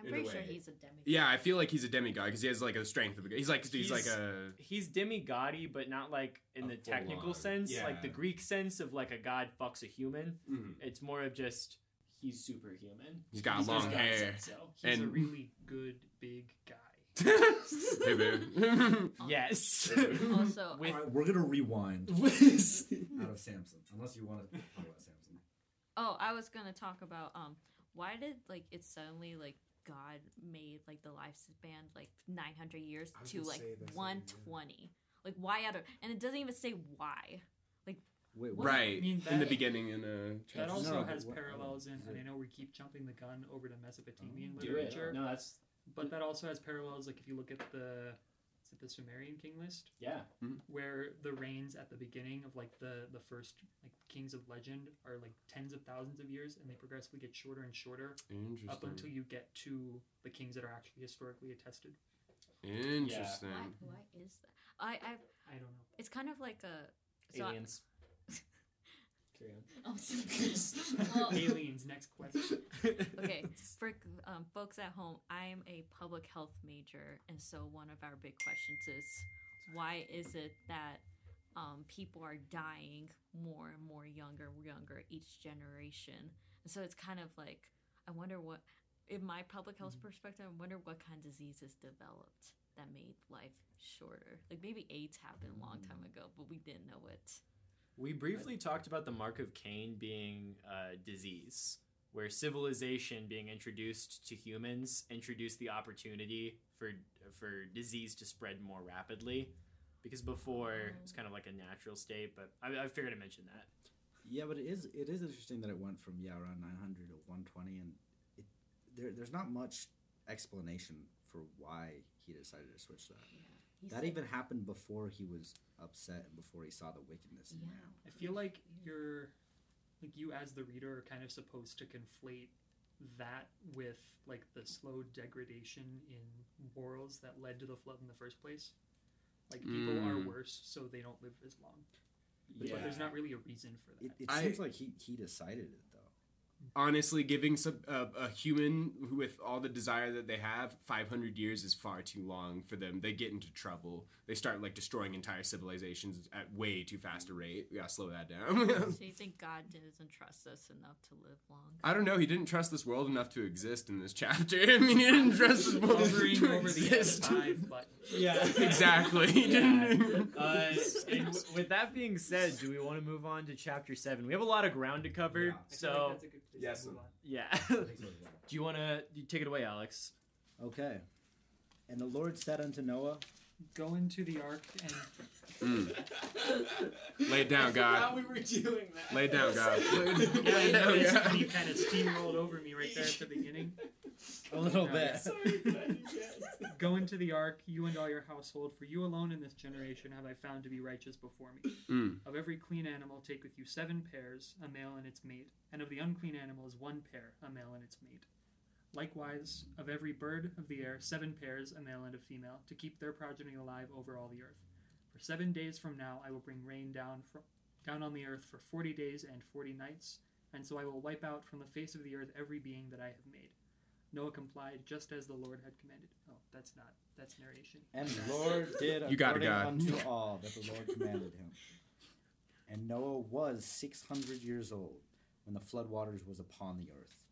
I'm
in
pretty
a
sure
way.
he's a demigod.
Yeah, I feel like he's a demigod because he has like a strength of a. He's like he's, like a.
he's demigod but not like in the technical
full-on-
sense, like the. Greek sense of like a god fucks a human.
Mhm.
It's more of just he's superhuman.
He's got
just
long
God
hair.
said So.
He's a really good big guy.
hey babe.
Yes.
Also,
With-
All right, we're gonna rewind out of Samson, unless you want to talk about Samson.
Oh, I was gonna talk about um why did like it suddenly like God made like the lifespan like 900 years to
gonna
like
say the same,
120? Like why out of and it doesn't even say why. Like
Wait,
what-
right
I mean,
in the beginning in uh
That
chapter-
also
No,
has
what-
parallels in, and I know we keep jumping the gun over to Mesopotamian
Do it.
literature,
No, that's
but that also has parallels. Like if you look at the, is it the Sumerian king list,
yeah. Mm-hmm.
where the reigns at the beginning of like the the first like kings of legend are like tens of thousands of years, and they progressively get shorter and shorter
Interesting.
up until you get to the kings that are actually historically attested.
Interesting.
why, why is that? I I
I don't know.
it's kind of like a so I-
Aliens. Carry on.
Oh, so- well,
Aliens. Next question.
okay, for um, folks at home, I'm a public health major, and so one of our big questions is why is it that um, people are dying more and more younger, and younger each generation? And so it's kind of like I wonder what, in my public health perspective, I wonder what kind of diseases developed that made life shorter. Like maybe AIDS happened a long time ago, but we didn't know it.
We briefly talked about the mark of Cain being uh, disease, where civilization being introduced to humans introduced the opportunity for for disease to spread more rapidly. Because before it's kind of like a natural state, but I, I figured to mention that.
Yeah, but it is it is interesting that it went from yeah around 900 to 120, and it there there's not much explanation for why he decided to switch that.
He
that
said-
even happened before he was upset and before he saw the wickedness in
Yeah.
man.
I feel like you're like you as the reader are kind of supposed to conflate that with like the slow degradation in morals that led to the flood in the first place. Like people are
Mm.
worse, so they don't live as long.
Yeah.
But there's not really a reason for that.
It, it
I-
seems like he he decided it though.
Honestly, giving some, uh, a human with all the desire that they have 500 years is far too long for them. They get into trouble. They start like destroying entire civilizations at way too fast a rate. We gotta slow that down.
So you think God doesn't trust us enough to live long?
I don't know. He didn't trust this world enough to exist in this chapter. I mean, he didn't trust this world
Hovering
to
over the
exist.
F5.
Yeah,
exactly. He didn't.
Uh, with that being said, do we want to move on to chapter seven? We have a lot of ground to cover,
Yeah.
I feel like
so
that's a good place to
Yes.
yeah. do you want to take it away, Alex?
Okay, and the Lord said unto Noah,
Go into the ark and
Lay it down, God.
we were doing that.
Lay it down, God.
yeah,
Lay
I
it down,
noticed
God.
when you kind of steamrolled over me right there at the beginning.
a little bit.
Go into the ark, you and all your household, for you alone in this generation have I found to be righteous before me.
Mm.
Of every clean animal, take with you seven pairs, a male and its mate, and of the unclean animals, one pair, a male and its mate. Likewise, of every bird of the air, seven pairs, a male and a female, to keep their progeny alive over all the earth. For seven days from now, I will bring rain down from, down on the earth for forty days and forty nights, and so I will wipe out from the face of the earth every being that I have made. Noah complied just as the Lord had commanded. Oh, that's not that's narration.
And the Lord did
You got it,
according
God.
unto all that the Lord commanded him. And Noah was six hundred years old when the flood waters was upon the earth.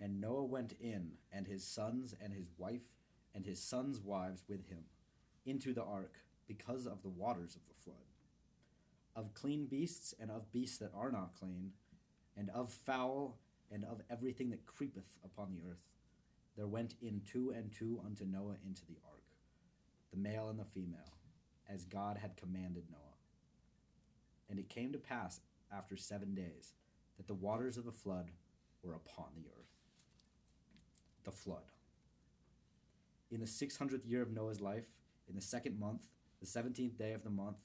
And Noah went in, and his sons and his wife and his sons' wives with him, into the ark, because of the waters of the flood. Of clean beasts and of beasts that are not clean, and of fowl and of everything that creepeth upon the earth. There went in two and two unto Noah into the ark, the male and the female, as God had commanded Noah. And it came to pass after seven days that the waters of the flood were upon the earth. The flood. In the six hundredth year of Noah's life, in the second month, the seventeenth day of the month,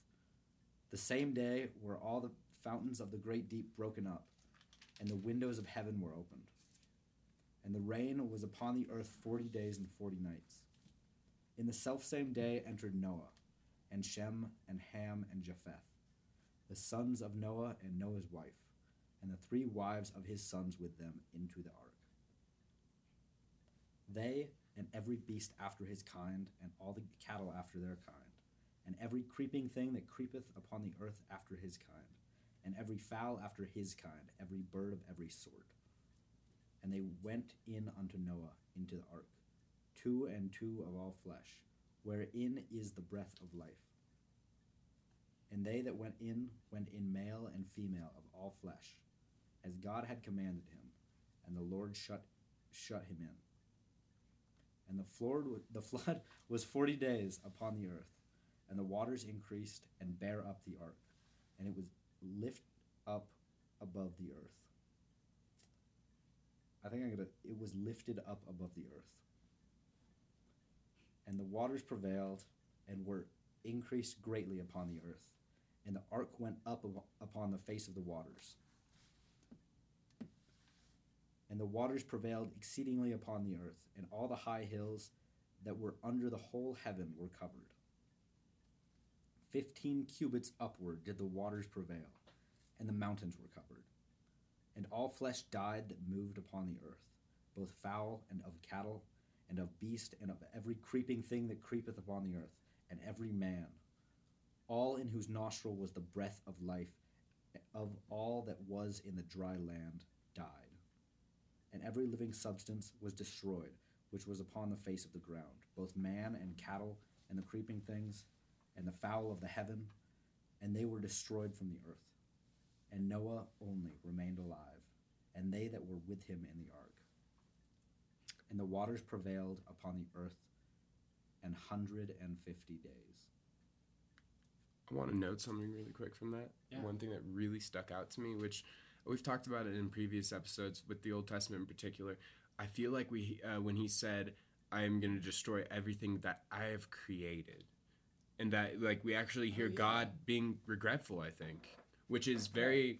the same day were all the fountains of the great deep broken up, and the windows of heaven were opened. And the rain was upon the earth forty days and forty nights. In the selfsame day entered Noah, and Shem, and Ham, and Japheth, the sons of Noah and Noah's wife, and the three wives of his sons with them into the ark. They and every beast after his kind, and all the cattle after their kind, and every creeping thing that creepeth upon the earth after his kind, and every fowl after his kind, every bird of every sort. And they went in unto Noah into the ark, two and two of all flesh, wherein is the breath of life. And they that went in went in male and female of all flesh, as God had commanded him, and the Lord shut shut him in. And the flood, the flood was forty days upon the earth, and the waters increased and bare up the ark, and it was lift up above the earth. I think I'm gonna. It was lifted up above the earth, and the waters prevailed and were increased greatly upon the earth, and the ark went up upon the face of the waters. And the waters prevailed exceedingly upon the earth, and all the high hills that were under the whole heaven were covered. Fifteen cubits upward did the waters prevail, and the mountains were covered. And all flesh died that moved upon the earth, both fowl and of cattle, and of beast, and of every creeping thing that creepeth upon the earth, and every man, all in whose nostril was the breath of life, of all that was in the dry land, died. And every living substance was destroyed, which was upon the face of the ground, both man and cattle, and the creeping things, and the fowl of the heaven, and they were destroyed from the earth. And Noah only remained alive, and they that were with him in the ark. And the waters prevailed upon the earth an hundred and fifty days.
I want to note something really quick from that.
Yeah.
One thing that really stuck out to me, which we've talked about it in previous episodes with the Old Testament in particular. I feel like we, uh, when he said, "I am going to destroy everything that I have created," and that like we actually hear God being regretful. I think, which is very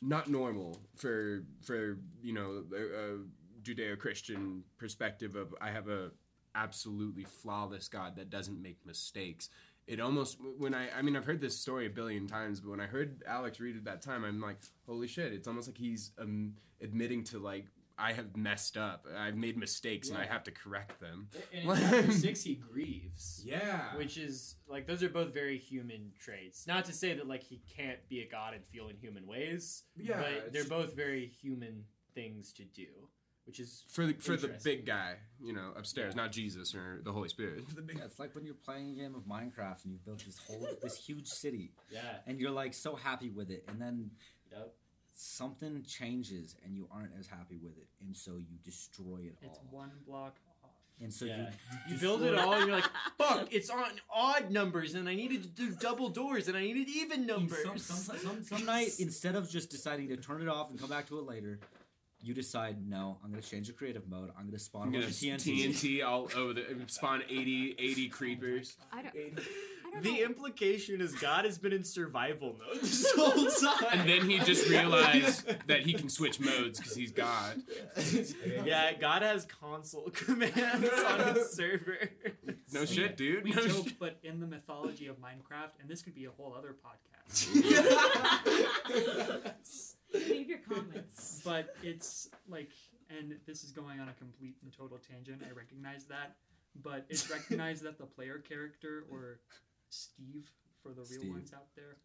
not normal for for you know a, a Judeo-Christian perspective of I have a absolutely flawless God that doesn't make mistakes. It almost when I I mean I've heard this story a billion times, but when I heard Alex read it that time, I'm like, holy shit! It's almost like he's um, admitting to like I have messed up, I've made mistakes, and I have to correct them.
And in chapter six, he grieves.
Yeah.
Which is like those are both very human traits. Not to say that like he can't be a god and feel in human ways.
Yeah,
but they're both very human things to do, which is
for the for the big guy, you know, upstairs, not Jesus or the Holy Spirit. The big
Yeah, it's like when you're playing a game of Minecraft and you built this whole this huge city.
Yeah.
And you're like so happy with it, and then
Yep.
something changes and you aren't as happy with it, and so you destroy it all.
It's one block off.
And so
Yeah.
you
You build it all, and you're like, "Fuck! It's on odd numbers, and I needed to do double doors, and I needed even numbers."
Some, some, some, some night, instead of just deciding to turn it off and come back to it later, you decide, no, I'm going to change the creative mode. I'm going to spawn
I'm gonna
TNT.
TNT all over the spawn 80, 80 creepers.
I don't.
The implication is God has been in survival mode this whole time.
And then he just realized that he can switch modes because he's God.
yeah, God has console commands on his server.
No shit, dude.
We
No
joke,
shit.
but in the mythology of Minecraft, and this could be a whole other podcast.
Leave your comments.
but it's like, and this is going on a complete and total tangent. I recognize that, but it's recognized that the player character or Steve for the real
Steve.
ones out there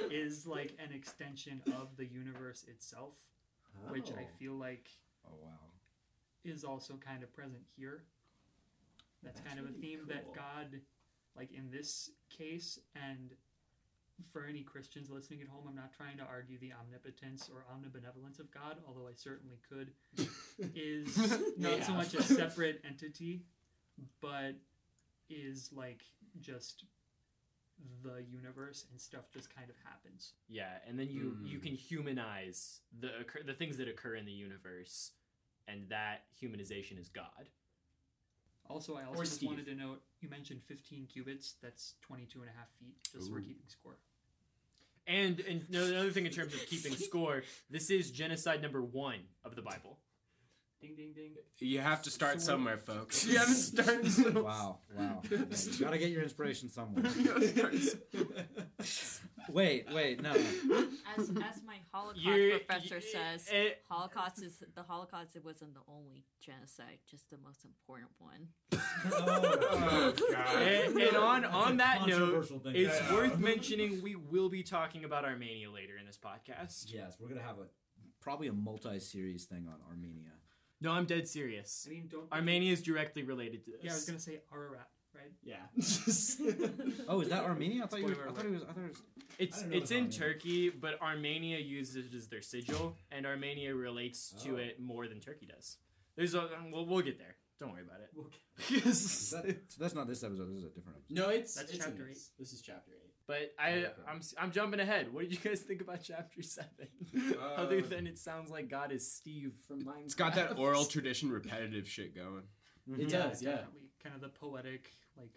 is like an extension of the universe itself, which I
Oh.
feel like
Oh, wow.
is also kind of present here. That's,
That's
kind of a
really
theme that. God, like in this case, and for any Christians listening at home, I'm not trying to argue the omnipotence or omnibenevolence of God, although I certainly could, is not so much a separate entity, but is like just the universe and stuff just kind of happens.
Yeah, and then you you
Mm.
can humanize the occur- the things that occur in the universe, and that humanization is God.
Also, I also
Or
just
Steve.
wanted to note you mentioned 15 cubits, that's 22 and a half feet, just for
Ooh.
keeping score.
And and another thing in terms of keeping score, this is genocide number one of the Bible.
Ding, ding, ding.
You have to start somewhere, folks. You have to start somewhere.
Wow, wow. Yeah, you gotta get your inspiration somewhere. Wait, wait, no.
As, as my Holocaust
You're-
professor
y-
says,
it-
Holocaust is the Holocaust. It wasn't the only genocide, just the most important one.
Oh, eh, and, and on
That's
on that note,
thing.
it's
Yeah.
worth mentioning we will be talking about Armenia later in this podcast.
Yes, we're gonna have a probably a multi-series thing on Armenia.
No, I'm dead serious.
I mean, don't
Armenia is directly related to this.
Yeah, I was gonna say Ararat, right?
Yeah.
Oh, is that Armenia? I thought you. Were, I thought it was. I thought it was.
It's
I didn't know
it's in
Armenia.
Turkey, but Armenia uses it as their sigil, and Armenia relates to
Oh.
it more than Turkey does. There's a we'll, we'll get there. Don't worry about it.
Is that, so that's not this episode. This is a different episode.
No, it's
That's
it's in
chapter
this. This is chapter eight. But I I'm I'm jumping ahead. What did you guys think about chapter seven? Other
Uh,
than it sounds like God is Steve from Minecraft.
It's got that oral tradition, repetitive shit going.
It does, yeah.
Definitely kind of the poetic, like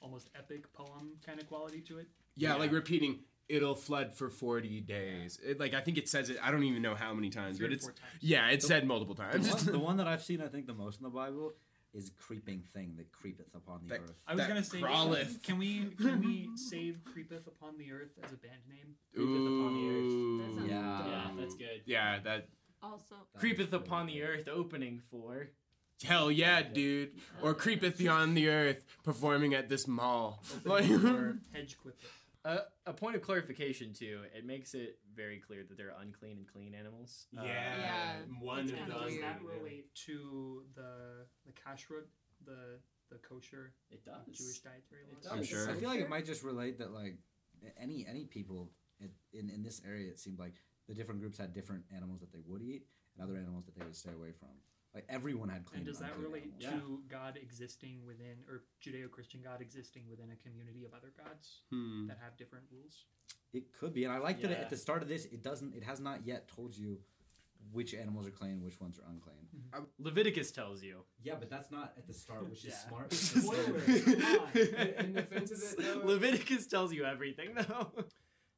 almost epic poem kind of quality to it.
Yeah, like repeating, it'll flood for 40 days. It, like, I think it says it, I don't even know how many times,
Three
but it's.
four times.
Yeah, it's
The-
said multiple
The
times.
one, the one that I've seen, I think, the most in the Bible is creeping thing that creepeth upon the
That-
earth.
I was gonna say,
crawleth.
can we can we save "Creepeth Upon the Earth" as a band name? Creepeth Upon the Earth.
Ooh.
Yeah.
Yeah, that's good.
Yeah, that.
Also,
Creepeth upon the earth opening for
Hell yeah, dude. Or creepeth beyond the earth, performing at this mall. Like,
hedge quipeth.
Uh, a point of clarification too. It makes it very clear that they're unclean and clean animals. Uh,
Yeah,
one
that's
of those.
Does that relate to the the kashrut, the the kosher
it does.
Jewish dietary laws?
does.
I'm sure.
I feel like it might just relate that like any any people in, in in this area, it seemed like the different groups had different animals that they would eat and other animals that they would stay away from. Like everyone had clean.
And does that relate
animals.
to God existing within, or Judeo-Christian God existing within a community of other gods
Hmm.
that have different rules?
It could be, and I like that at the start of this, it doesn't. It has not yet told you which animals are clean, and which ones are unclean.
Leviticus tells you.
Yeah, but that's not at the start, which is smart.
Spoiler.
In defense of it, though,
Leviticus tells you everything though.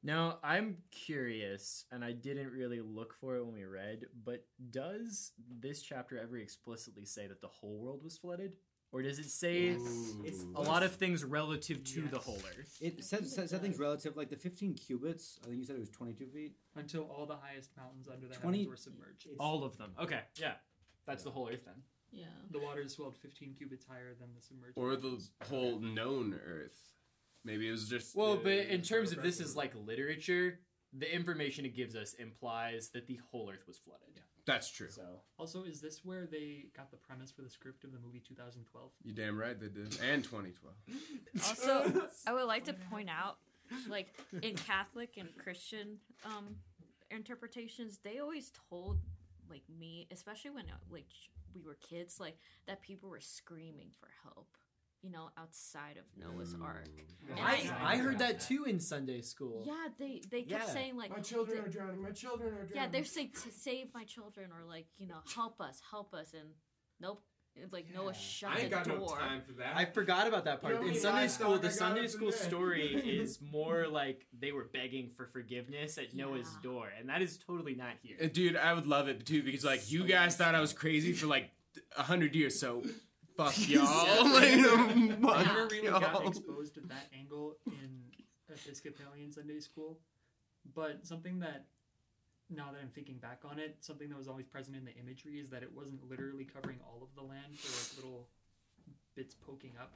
Now, I'm curious, and I didn't really look for it when we read, but does this chapter ever explicitly say that the whole world was flooded? Or does it say
It's-
a lot of things relative to the whole earth?
It said, said, said things relative, like the 15 cubits. I think you said it was 22 feet.
Until all the highest mountains under the
20
heavens were submerged.
All of them. Okay, yeah. That's the whole earth then.
yeah.
The waters swelled 15 cubits higher than the submerged.
or the
mountains.
whole known earth. Maybe it was just.
Well, but in terms of this is like literature, the information it gives us implies that the whole earth was flooded.
That's true.
So
Also, is this where they got the premise for the script of the movie 2012?
You damn right they did. And 2012.
Also, I would like to point out, like in Catholic and Christian um, interpretations, they always told like me, especially when uh, like ch- we were kids, like that people were screaming for help. You know, outside of Noah's Ark. And
I, I heard that too in Sunday school.
Yeah, they they kept
Yeah.
saying like
My children
th-
are drowning. My children are drowning.
Yeah, they're saying to save my children or like you know help us, help us, and nope. It's like Noah shut
I ain't
the
got
door.
no time for that.
I forgot about that part.
You know
in
many
Sunday
livestock
school,
I
the
got
Sunday
up in
school
there?
story is more like they were begging for forgiveness at Noah's
Yeah.
door, and that is totally not here.
Uh, Dude, I would love it too because like you guys thought I was crazy for like a hundred years, so fuck y'all. like,
I um,
fuck
never really got
y'all.
exposed to that angle in Episcopalian Sunday school, but something that now that I'm thinking back on it, something that was always present in the imagery is that it wasn't literally covering all of the land for like little bits poking up.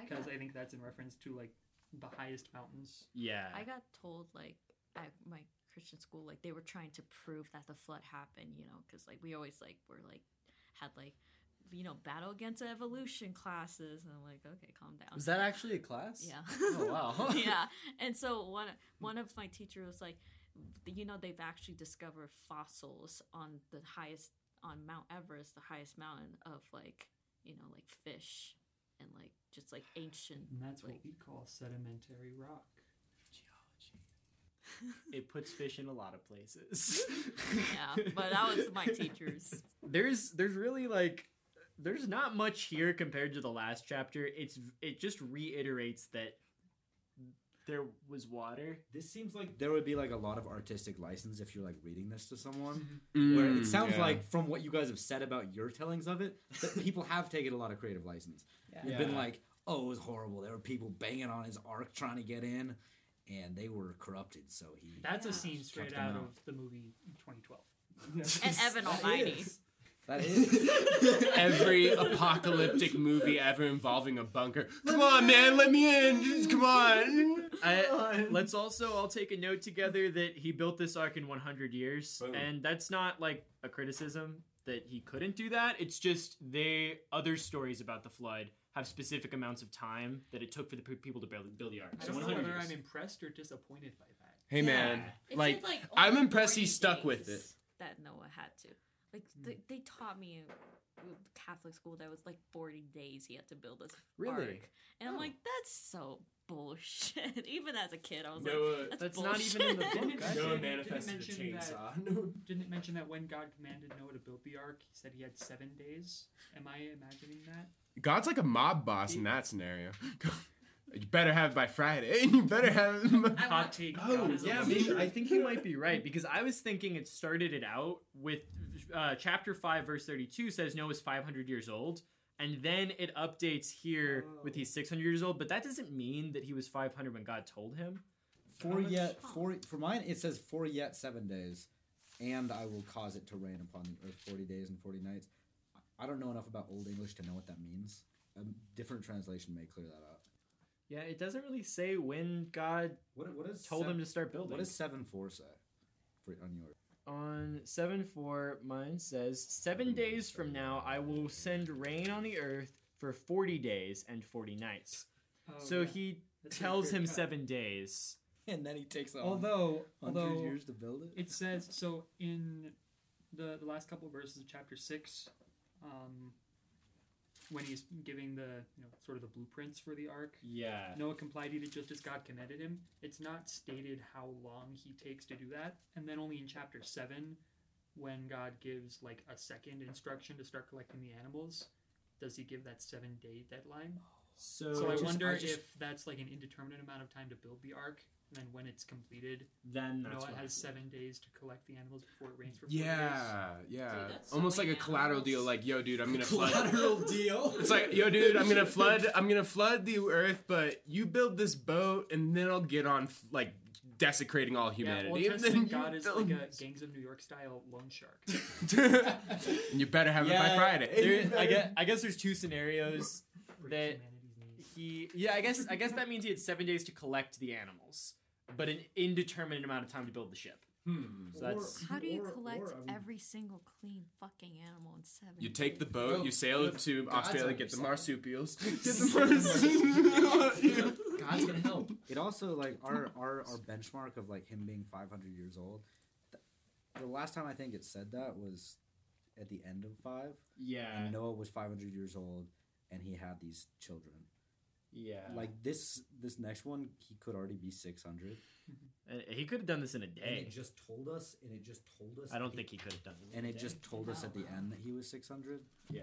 Because
got,
I think that's in reference to like the highest mountains.
Yeah.
I got told like at my Christian school, like they were trying to prove that the flood happened. You know, because like we always like were like had like you know battle against evolution classes, and I'm like, okay, calm down.
Was that actually a class?
Yeah.
Oh wow.
yeah. And so one one of my teachers was like, you know, they've actually discovered fossils on the highest on Mount Everest, the highest mountain of like you know like fish and like just like ancient.
And that's
like,
what we call sedimentary rock. Geology.
it puts fish in a lot of places.
yeah, but that was my teacher's.
there's there's really like there's not much here compared to the last chapter. It's it just reiterates that there was water.
This seems like there would be like a lot of artistic license if you're like reading this to someone.
Mm,
where it sounds
yeah.
like from what you guys have said about your tellings of it, that people have taken a lot of creative license. They've been like, "Oh, it was horrible. There were people banging on his ark trying to get in." and they were corrupted. So he
That's a scene straight out
out.
of the movie 2012.
And Evan
That
Almighty.
Is. That is.
Every apocalyptic movie ever involving a bunker. Come on, man, let me in. Just Come on.
I, let's also all take a note together that he built this arc in 100 years,
Boom.
and that's not like a criticism that he couldn't do that. It's just they other stories about the flood have specific amounts of time that it took for the people to build, build the ark.
I
So
don't know
100
whether
years.
I'm impressed or disappointed by that.
Hey, man.
It
Like,
like,
I'm impressed he stuck with it.
That Noah had to. Like hmm. they, they taught me in Catholic school that was like 40 days he had to build this
Really?
ark. And I'm oh. like, that's so bullshit. even as a kid, I was
Noah-
like, that's,
That's not even in the book.
Didn't it
I
mention- didn't it
a chainsaw.
That, didn't it mention that when God commanded Noah to build the ark, he said he had seven days? Am I imagining that?
God's like a mob boss in that scenario. You better have it by Friday. You better have it. by-
Hot take.
Oh
God is a
yeah, maybe I think you might be right because I was thinking it started it out with uh, chapter five, verse thirty-two says Noah's five hundred years old, and then it updates here with he's six hundred years old. But that doesn't mean that he was five hundred when God told him.
For yet, for for mine, it says for yet seven days, and I will cause it to rain upon the earth forty days and forty nights. I don't know enough about Old English to know what that means. A different translation may clear that up.
Yeah, it doesn't really say when God
What what is
told him to start building.
What does seven four say? For on yours.
On 7 4, mine says, Seven days from now, I will send rain on the earth for 40 days and 40 nights.
Oh,
so
yeah.
he
That's
tells him
cut.
seven days.
And then he takes on
Although,
hundred
although
years to build it.
it says so in the the last couple of verses of chapter six, um, when he's giving the you know sort of the blueprints for the ark.
Yeah.
Noah complied he did just as God commanded him. It's not stated how long he takes to do that, and then only in chapter seven, when God gives like a second instruction to start collecting the animals, does he give that seven day deadline?
So,
So I
just-
wonder
I just-
if that's like an indeterminate amount of time to build the ark, and then when it's completed,
then that's
Noah
what
has seven days to collect the animals before it rains for four days.
Yeah, yeah.
Dude, so
Almost like
many
a collateral
animals.
deal. Like, yo, dude, I'm gonna flood.
Collateral deal.
It's like, yo, dude, I'm gonna flood. I'm gonna flood the earth, but you build this boat, and then I'll get on like desecrating all humanity.
Yeah, Old
and then
God is like a Gangs of New York style loan shark.
and you better have it by Friday.
there- I guess I guess there's two scenarios that
humanity's needs.
He. Yeah, I guess I guess that means he had seven days to collect the animals, but an indeterminate amount of time to build the ship.
Hmm.
So that's
How do you
Or-
collect
or, um,
every single clean fucking animal in seven?
You take the boat, you sail
if
to
God's
Australia,
on
get the
your side.
marsupials. Get the marsupials.
God's gonna help.
It also like our our our benchmark of like him being 500 years old. th- The last time I think it said that was at the end of five,
Yeah,
and Noah was 500 years old, and he had these children.
Yeah.
Like this this next one, he could already be 600.
And he could have done this in a day.
And
day.
it just told us, and it just told us.
I don't
that
think he could have done it. in
And
a
it
day.
just told us at the end that he was 600.
yeah.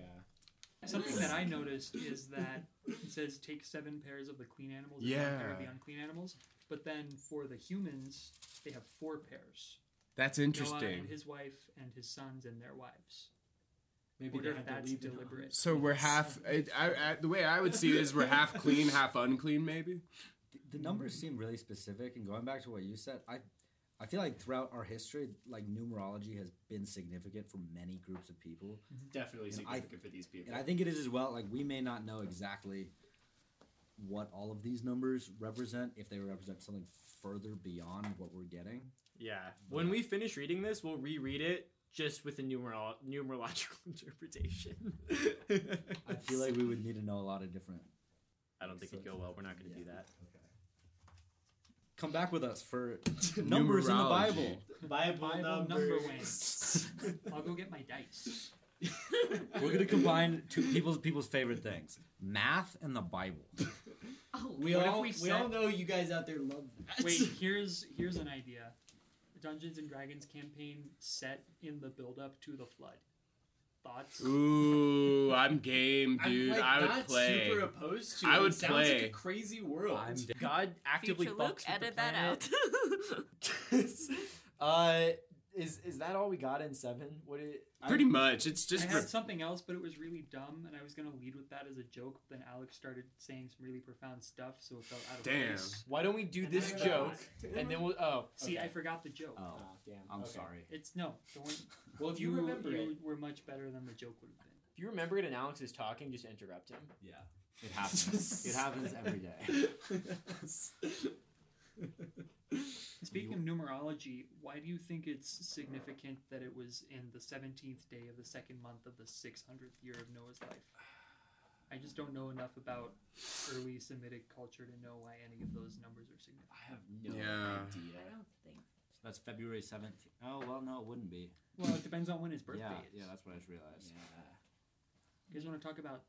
Something that I noticed is that it says take seven pairs of the clean animals and one pair of the unclean animals, but then for the humans, they have four pairs.
That's
Noah
interesting.
and his wife and his sons and their wives.
Maybe they
if
had to leave it
deliberate.
So we're half. I, I, I, the way I would see it is we're half clean, half unclean, maybe.
The, the numbers seem really specific, and going back to what you said, I I feel like throughout our history, like numerology has been significant for many groups of people. Mm-hmm.
Definitely
And I-
significant for these people.
And I think it is as well. Like we may not know exactly what all of these numbers represent, if they represent something further beyond what we're getting.
Yeah. When we finish reading this, we'll reread it just with a numerol- numerological interpretation.
I feel like we would need to know a lot of different.
I don't think it'd go well. We're not going to do that.
Okay. Come back with us for numbers in the
Numerology.
Bible.
Bible,
Bible number wins. I'll go get my dice.
We're gonna combine two people's people's favorite things: math and the Bible.
Oh,
We all
we
we, all know you guys out there love that.
Wait, here's here's an idea. Dungeons and Dragons campaign set in the build up to the flood. Thoughts?
Ooh, I'm game, dude.
I'm like
I would
not
play.
super opposed to
I
it.
would
it sounds like a crazy world.
I'm d-
God actively
Future Luke,
fucks with the
edit that out.
uh, is is that all we got in seven? What it
Pretty much. It's just
I had something else, but it was really dumb, and I was gonna lead with that as a joke. But then Alex started saying some really profound stuff, so it felt out of
Damn.
place.
Why don't we do
And
this joke
forgot.
and then we'll oh
See. I forgot the joke.
Oh, oh
damn.
I'm
Okay.
sorry.
It's no. Don't.
Well, if you remember
you
it-
were much better than the joke would have been.
If you remember it and Alex is talking, just interrupt him.
Yeah, it happens. it happens every day.
Speaking of numerology, why do you think it's significant that it was in the 17th day of the second month of the 600th year of Noah's life? I just don't know enough about early Semitic culture to know why any of those numbers are significant.
I have no
Yeah.
idea.
I don't think.
So that's February 17th. Oh, well, no, it wouldn't be.
Well, it depends on when his birthday
yeah,
is.
Yeah, that's what I just realized.
You guys want to talk about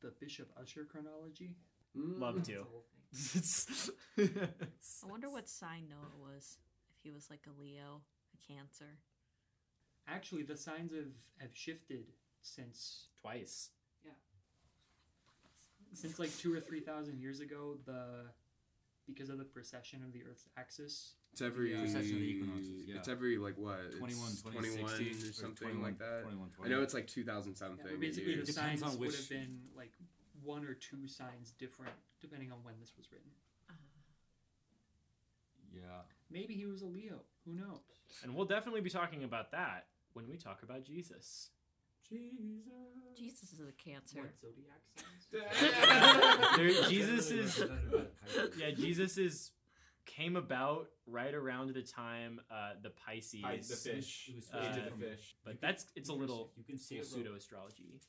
the Bishop Ussher chronology? Mm.
Love
That's
to.
whole thing.
I wonder what sign Noah was. If he was like a Leo, a Cancer.
Actually, the signs have, have shifted since
twice.
Yeah. Since like two or three thousand years ago, the because of the precession of the Earth's axis.
It's every.
Yeah. Precession of the equinoxes, yeah.
It's every like what? It's
21,
21
2060,
or
or
something
21,
like that.
21,
I know it's like 2000 something.
Yeah, basically, the signs
on
would
which-
have been like one or two signs different depending on when this was written.
Yeah.
Maybe he was a Leo. Who knows?
And we'll definitely be talking about that when we talk about Jesus.
Jesus Jesus is a Cancer.
What zodiac signs?
There- Jesus is yeah, Jesus is came about right around the time uh, the Pisces,
Pi- the fish. It was
uh,
age of the fish.
But
You can-
that's it's a little
you can see it
pseudo astrology,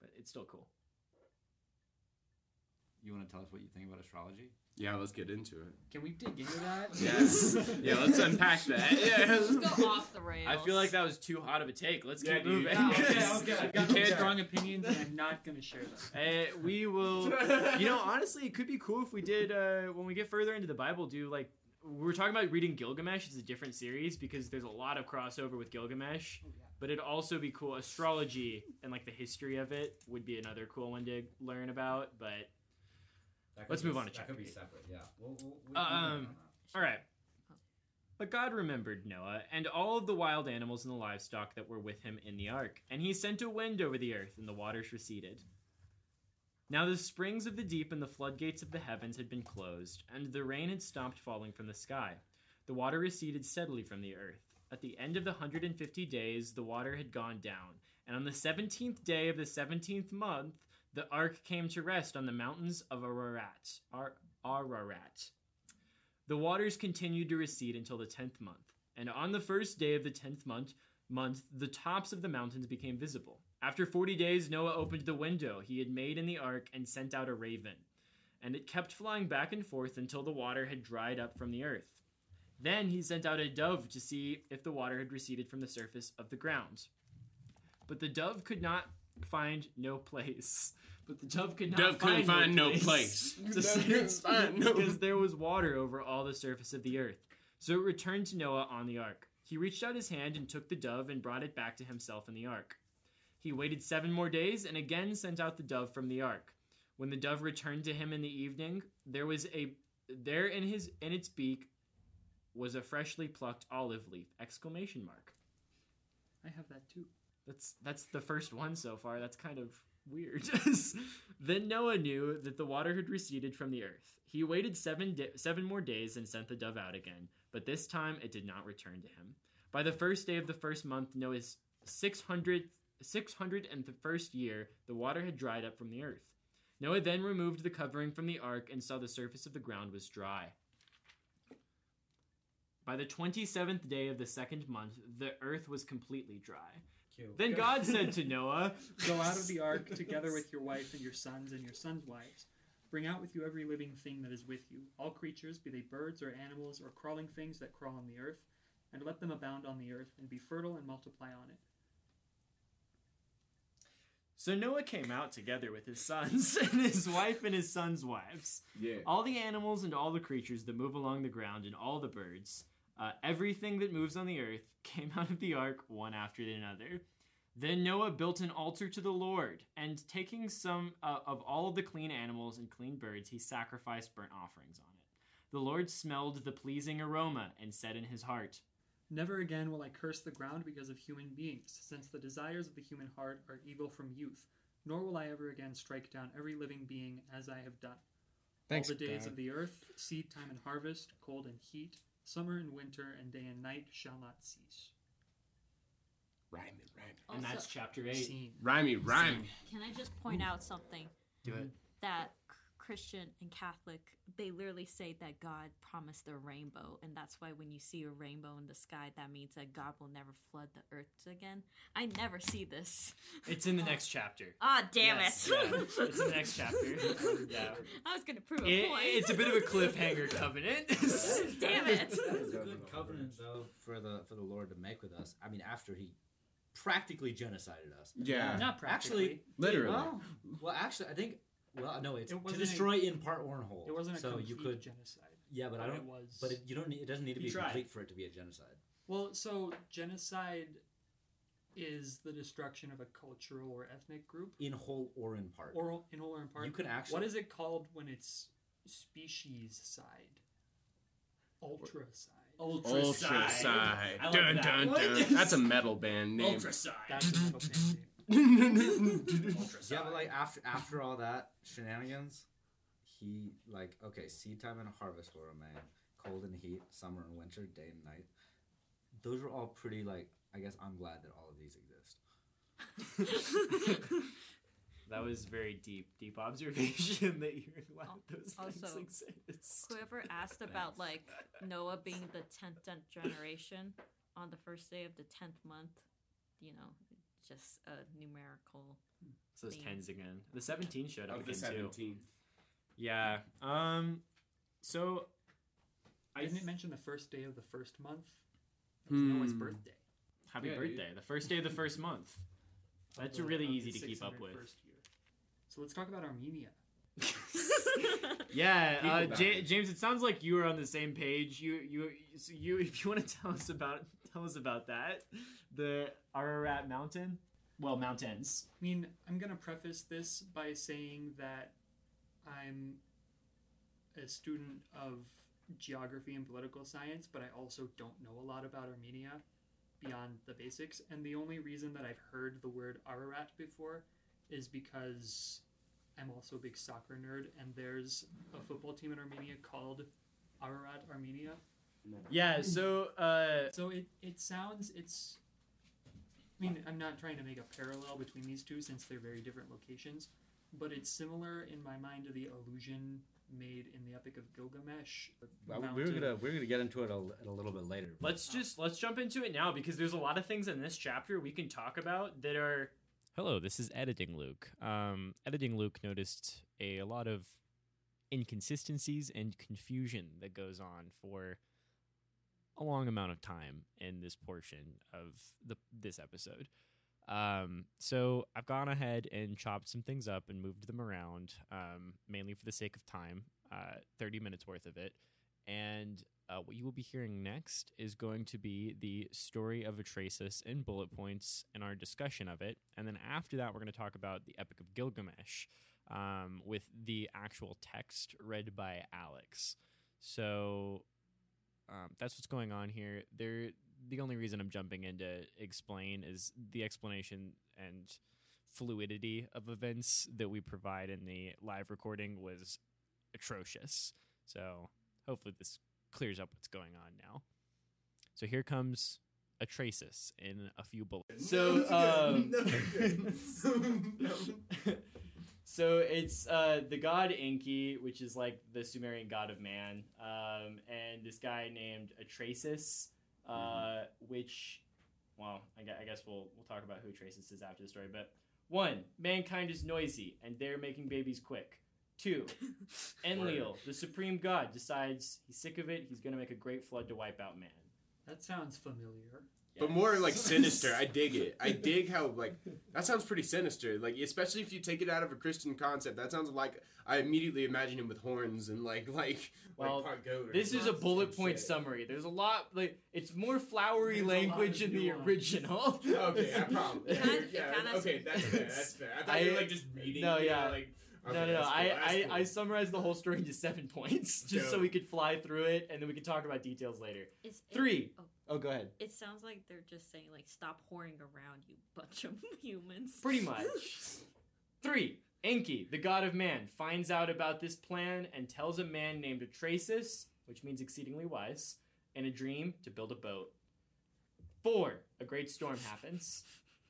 but it's still cool.
You want to tell us what you think about astrology?
Yeah, let's get into it.
Can we dig into that?
Yes. yeah, let's unpack that. Yeah.
Let's go off the rails.
I feel like that was too hot of a take. Let's
Yeah,
keep
dude.
moving.
No, okay,
because-
okay. I've got
You can't-
strong opinions, and I'm not going to share them.
Uh, we will. You know, honestly, it could be cool if we did uh, when we get further into the Bible. Do like we were talking about reading Gilgamesh. It's a different series because there's a lot of crossover with Gilgamesh. But it'd also be cool. Astrology and like the history of it would be another cool one to learn about. But
That could
let's
be-
move on to
That
chapter
could be separate. Yeah. We'll, we'll, we
Uh, um,
on
all right. But God remembered Noah and all of the wild animals and the livestock that were with him in the ark, and he sent a wind over the earth, and the waters receded. Now the springs of the deep and the floodgates of the heavens had been closed, and the rain had stopped falling from the sky. The water receded steadily from the earth. At the end of the hundred and fifty days, the water had gone down, and on the seventeenth day of the seventeenth month, the ark came to rest on the mountains of Ararat. Ar- Ararat. The waters continued to recede until the tenth month, and on the first day of the tenth month, month, the tops of the mountains became visible. After forty days, Noah opened the window he had made in the ark and sent out a raven, and it kept flying back and forth until the water had dried up from the earth. Then he sent out a dove to see if the water had receded from the surface of the ground. But the dove could not find no place. But the dove could not
Dove couldn't find no place.
To
Dove couldn't find no-
because there was water over all the surface of the earth. So it returned to Noah on the ark. He reached out his hand and took the dove and brought it back to himself in the ark. He waited seven more days and again sent out the dove from the ark. When the dove returned to him in the evening, there was a there in his in its beak was a freshly plucked olive leaf! Exclamation mark.
I have that too.
That's that's the first one so far. That's kind of weird. then Noah knew that the water had receded from the earth. He waited seven da- seven more days and sent the dove out again, but this time it did not return to him. By the first day of the first month, Noah's 600 600 and the year, the water had dried up from the earth. Noah then removed the covering from the ark and saw the surface of the ground was dry. By the 27th day of the second month, the earth was completely dry.
Cute.
Then God said to Noah,
Go out of the ark together with your wife and your sons and your sons' wives. Bring out with you every living thing that is with you, all creatures, be they birds or animals or crawling things that crawl on the earth, and let them abound on the earth, and be fertile and multiply on it.
So Noah came out together with his sons and his wife and his sons' wives.
Yeah.
All the animals and all the creatures that move along the ground and all the birds, uh, everything that moves on the earth, came out of the ark one after another. Then Noah built an altar to the Lord, and taking some uh, of all of the clean animals and clean birds, he sacrificed burnt offerings on it. The Lord smelled the pleasing aroma and said in his heart,
Never again will I curse the ground because of human beings, since the desires of the human heart are evil from youth. Nor will I ever again strike down every living being as I have done.
Thanks,
All the days
God.
of the earth, seed time and harvest, cold and heat, summer and winter, and day and night shall not cease.
Rhyming, rhyming.
And that's chapter eight.
Scene.
Rhymey, rhyme.
Can I just point out something?
Do it.
That c- Christian and Catholic, they literally say that God promised a rainbow, and that's why when you see a rainbow in the sky, that means that God will never flood the earth again. I never see this.
It's in the next chapter.
Ah, damn
Yes,
it!
yeah. It's in the next chapter. yeah.
I was gonna prove a
It-
point.
it's a bit of a cliffhanger covenant.
damn it!
That is a good covenant though for the for the Lord to make with us. I mean, after he practically genocided us.
Yeah.
Not practically.
Actually,
Literally.
Well, well, actually, I think. Well, no, it's
It
to
wasn't a-
destroy in part or in whole.
It wasn't a
so
complete
you could.
genocide.
Yeah, but I don't.
it was-
But it, you don't. Need, it doesn't need to be
tried.
complete for it to be a genocide.
Well, so genocide is the destruction of a cultural or ethnic group,
In whole or in part.
or in whole or in part.
You can actually-
What is it called when it's species side? Ultracide.
Ultra side.
I like
Dun,
that.
dun, dun. That's a metal band name.
Ultraside.
That's a metal band name.
Yeah, but like after after all that shenanigans, he like okay, seed time and harvest were a man. cold and heat, summer and winter, day and night. Those are all pretty like I guess I'm glad that all of these exist.
That was very deep, deep observation that you're glad those things
Also,
exist.
Whoever asked about like Noah being the tenth generation on the first day of the tenth month, you know, just a numerical.
So it's
theme.
tens again. The 17 showed up
Of the
again too. Yeah. Um. So.
I didn't mention the first day of the first month. That was Noah's
Hmm.
birthday.
Happy
Yeah,
birthday! The first day of the first month. That's really easy to keep up with.
601st year. So let's talk about Armenia.
Yeah, uh,
People
Ja-
die.
James. It sounds like you are on the same page. You, you, so you. If you want to tell us about, tell us about that. The Ararat Mountain. Well, mountains.
I mean, I'm going to preface this by saying that I'm a student of geography and political science, but I also don't know a lot about Armenia beyond the basics. And the only reason that I've heard the word Ararat before is because I'm also a big soccer nerd, and there's a football team in Armenia called Ararat Armenia.
Yeah. So. Uh.
So it, it sounds it's. I mean, I'm not trying to make a parallel between these two since they're very different locations, but it's similar in my mind to the illusion made in the Epic of Gilgamesh.
Well, we're
Mountain-
gonna we're gonna get into it a, a little bit later.
Let's just let's jump into it now because there's a lot of things in this chapter we can talk about that are. Hello, this is editing Luke. Um, editing Luke noticed a lot of inconsistencies and confusion that goes on for a long amount of time in this portion of the this episode. Um, so I've gone ahead and chopped some things up and moved them around, um, mainly for the sake of time. Uh, Thirty minutes worth of it, and uh, what you will be hearing next is going to be the story of Atrahasis in bullet points and our discussion of it. And then after that, we're going to talk about the Epic of Gilgamesh um, with the actual text read by Alex. So um, that's what's going on here. There, the only reason I'm jumping in to explain is the explanation and fluidity of events that we provide in the live recording was atrocious. So hopefully this clears up what's going on now. So here comes Atrahasis in a few bullets. So um, so it's uh, the god Enki, which is like the Sumerian god of man, um, and this guy named Atrahasis, uh, which, well, I gue- I guess we'll we'll talk about who Atrahasis is after the story. But one, mankind is noisy, and they're making babies quick. Two, Enlil, the supreme god, decides he's sick of it. He's gonna make a great flood to wipe out man.
That sounds familiar.
But more like sinister. I dig it. I dig how like that sounds pretty sinister. Like especially if you take it out of a Christian concept. That sounds like I immediately imagine him with horns and like like
Well,
like part goat. or
This is a bullet point summary. There's a lot like it's more flowery
There's
language in the original.
Okay, I probably.
Kinda-
yeah, okay, that's fair. That's fair. I thought you were like just reading.
No,
you know,
yeah.
Like
no, no, no. I, I, I summarized the whole story into seven points just so we could fly through it and then we could talk about details later.
It's, it-
Three.
oh.
Oh, go ahead.
It sounds like they're just saying like stop whoring around, you bunch of humans.
Pretty much. Three. Enki, the god of man, finds out about this plan and tells a man named Atrahasis, which means exceedingly wise, in a dream to build a boat. Four. A great storm happens.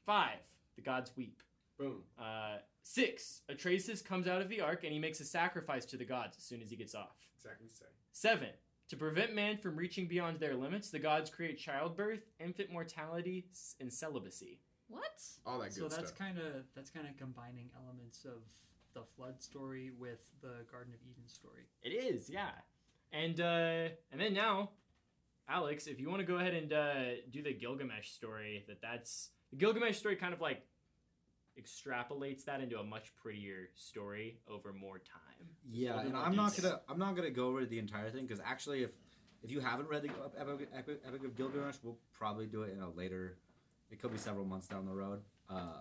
Five. The gods weep.
Boom.
Uh, six. Atrahasis comes out of the ark and he makes a sacrifice to the gods as soon as he gets off.
Exactly the same.
Seven. To prevent man from reaching beyond their limits, the gods create childbirth, infant mortality, and celibacy.
What?
All that good
so
good
that's kind of that's kind of combining elements of the flood story with the Garden of Eden story.
It is, yeah. And uh, and then now, Alex, if you want to go ahead and uh, do the Gilgamesh story, that that's the Gilgamesh story kind of like extrapolates that into a much prettier story over more time.
Yeah,
Over
and I'm not gonna I'm not gonna go over the entire thing because actually, if if you haven't read the Epic, Epic, Epic of Gilgamesh, we'll probably do it in a later. It could be several months down the road, uh,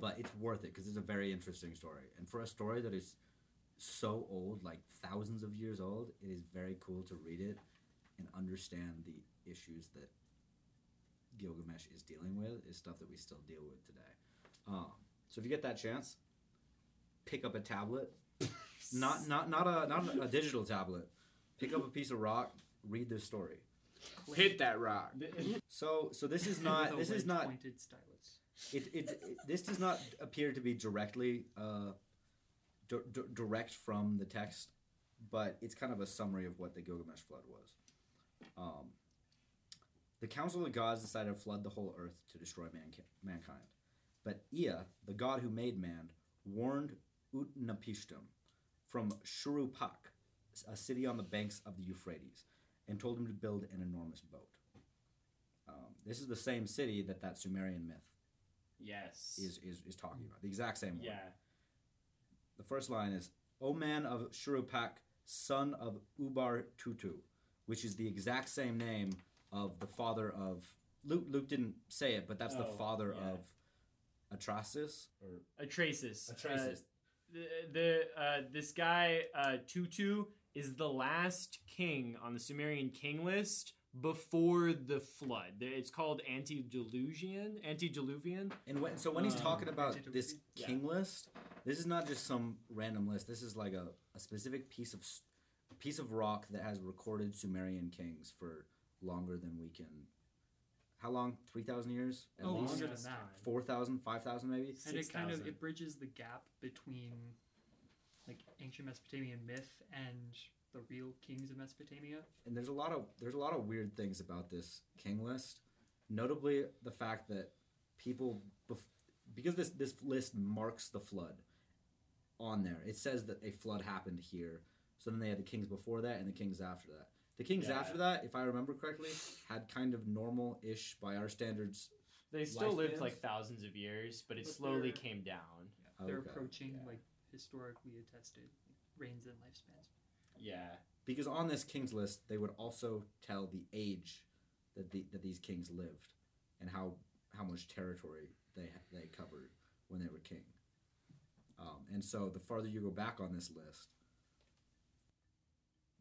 but it's worth it because it's a very interesting story, and for a story that is so old, like thousands of years old, it is very cool to read it and understand the issues that Gilgamesh is dealing with. Is stuff that we still deal with today. Um, so if you get that chance, pick up a tablet not not not a not a digital tablet. Pick up a piece of rock, read this story.
Hit that rock.
So so this is
With
not
a
this is not
wedge-pointed stylus.
it, it, it this does not appear to be directly uh, di- di- direct from the text, but it's kind of a summary of what the Gilgamesh flood was. Um, the Council of Gods decided to flood the whole earth to destroy manki- mankind, but Ea, the god who made man, warned Utnapishtim from Shuruppak, a city on the banks of the Euphrates, and told him to build an enormous boat. Um, this is the same city that that Sumerian myth
Yes.
is, is, is talking about. The exact same one.
Yeah.
The first line is, O man of Shuruppak, son of Ubar Tutu, which is the exact same name of the father of. Luke, Luke didn't say it, but that's the
Oh,
father
yeah.
of Atrasis. Or
Atrasis.
Atrasis.
Uh, the the uh, this guy uh, Tutu is the last king on the Sumerian king list before the flood. It's called antediluvian. Antediluvian.
And when, so when he's
Um,
talking about this
Yeah.
king list, this is not just some random list. This is like a, a specific piece of s- a piece of rock that has recorded Sumerian kings for longer than we can. How long? Three thousand years? At
Oh,
least
longer than that.
Four thousand, five thousand, maybe.
and it kind of it bridges the gap between like ancient Mesopotamian myth and the real kings of Mesopotamia.
and there's a lot of there's a lot of weird things about this king list notably the fact that people bef- because this this list marks the flood on there it says that a flood happened here so then they had the kings before that and the kings after that the kings
Yeah.
after that if i remember correctly had kind of normal-ish by our standards
They still lived
lifespans.
like thousands of years, but it
But
slowly came down.
They're
Okay,
approaching like historically attested reigns and lifespans.
Yeah.
because on this kings list they would also tell the age that the, that these kings lived and how how much territory they they covered when they were king. Um, and so the farther you go back on this list,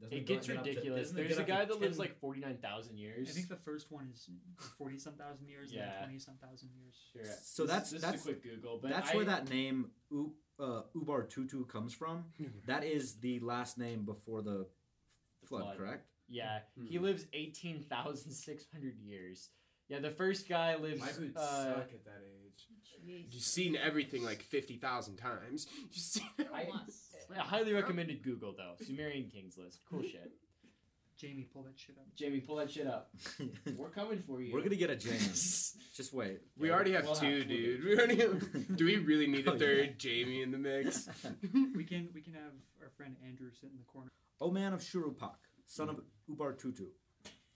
doesn't
It
go-
gets
get up to-
ridiculous. There's
get
a guy that lives like forty nine thousand years.
I think the first one is forty some thousand years, and
Yeah.
then twenty some thousand years.
Sure.
So
This-
that's
this
that's
is a quick Google, but
that's
I-
where that name U, uh, Ubar Tutu comes from. that is the last name before the, flood,
flood.
correct?
Yeah,
Hmm.
he lives eighteen thousand six hundred years. Yeah, the first guy lives.
Life would
uh,
suck at that age. You've seen everything like fifty thousand times. You've seen
I, I highly recommended Google though. Sumerian Kings list, cool shit.
Jamie, pull that shit up.
Jamie, pull that shit up. We're coming for you.
We're gonna get a James. Just wait.
We already have
We'll
two,
have-
dude. We already have, do we really need a
Oh,
third
yeah.
Jamie in the mix?
we can we can have our friend Andrew sit in the corner.
O man of Shuruppak, son of Ubar Tutu,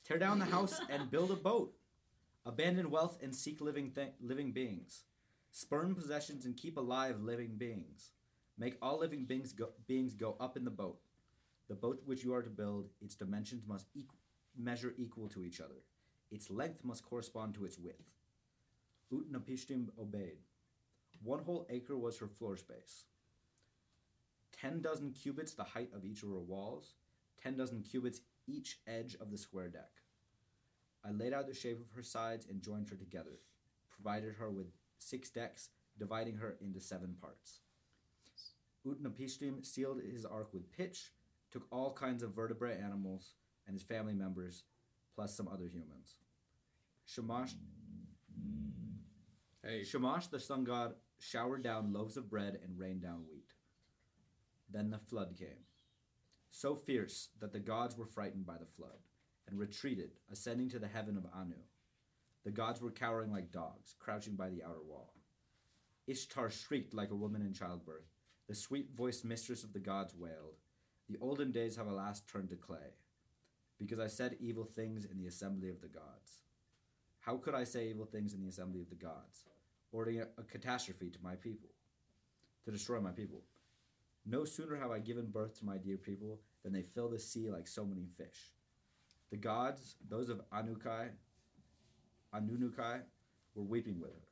tear down the house and build a boat. Abandon wealth and seek living th- living beings. Spurn possessions and keep alive living beings. Make all living beings go, beings go up in the boat. The boat which you are to build, its dimensions must equ- measure equal to each other. Its length must correspond to its width. Utnapishtim obeyed. One whole acre was her floor space. ten dozen cubits the height of each of her walls, ten dozen cubits each edge of the square deck. I laid out the shape of her sides and joined her together, provided her with six decks, dividing her into seven parts. Utnapishtim sealed his ark with pitch, took all kinds of vertebrate animals and his family members, plus some other humans. Shamash,
hey.
Shamash the sun god showered down loaves of bread and rained down wheat. Then the flood came, so fierce that the gods were frightened by the flood and retreated, ascending to the heaven of Anu. The gods were cowering like dogs, crouching by the outer wall. Ishtar shrieked like a woman in childbirth. The sweet voiced mistress of the gods wailed. The olden days have alas turned to clay, because I said evil things in the assembly of the gods. How could I say evil things in the assembly of the gods, ordering a, a catastrophe to my people, to destroy my people? No sooner have I given birth to my dear people than they fill the sea like so many fish. The gods, those of Anukai, Anunukai, were weeping with her.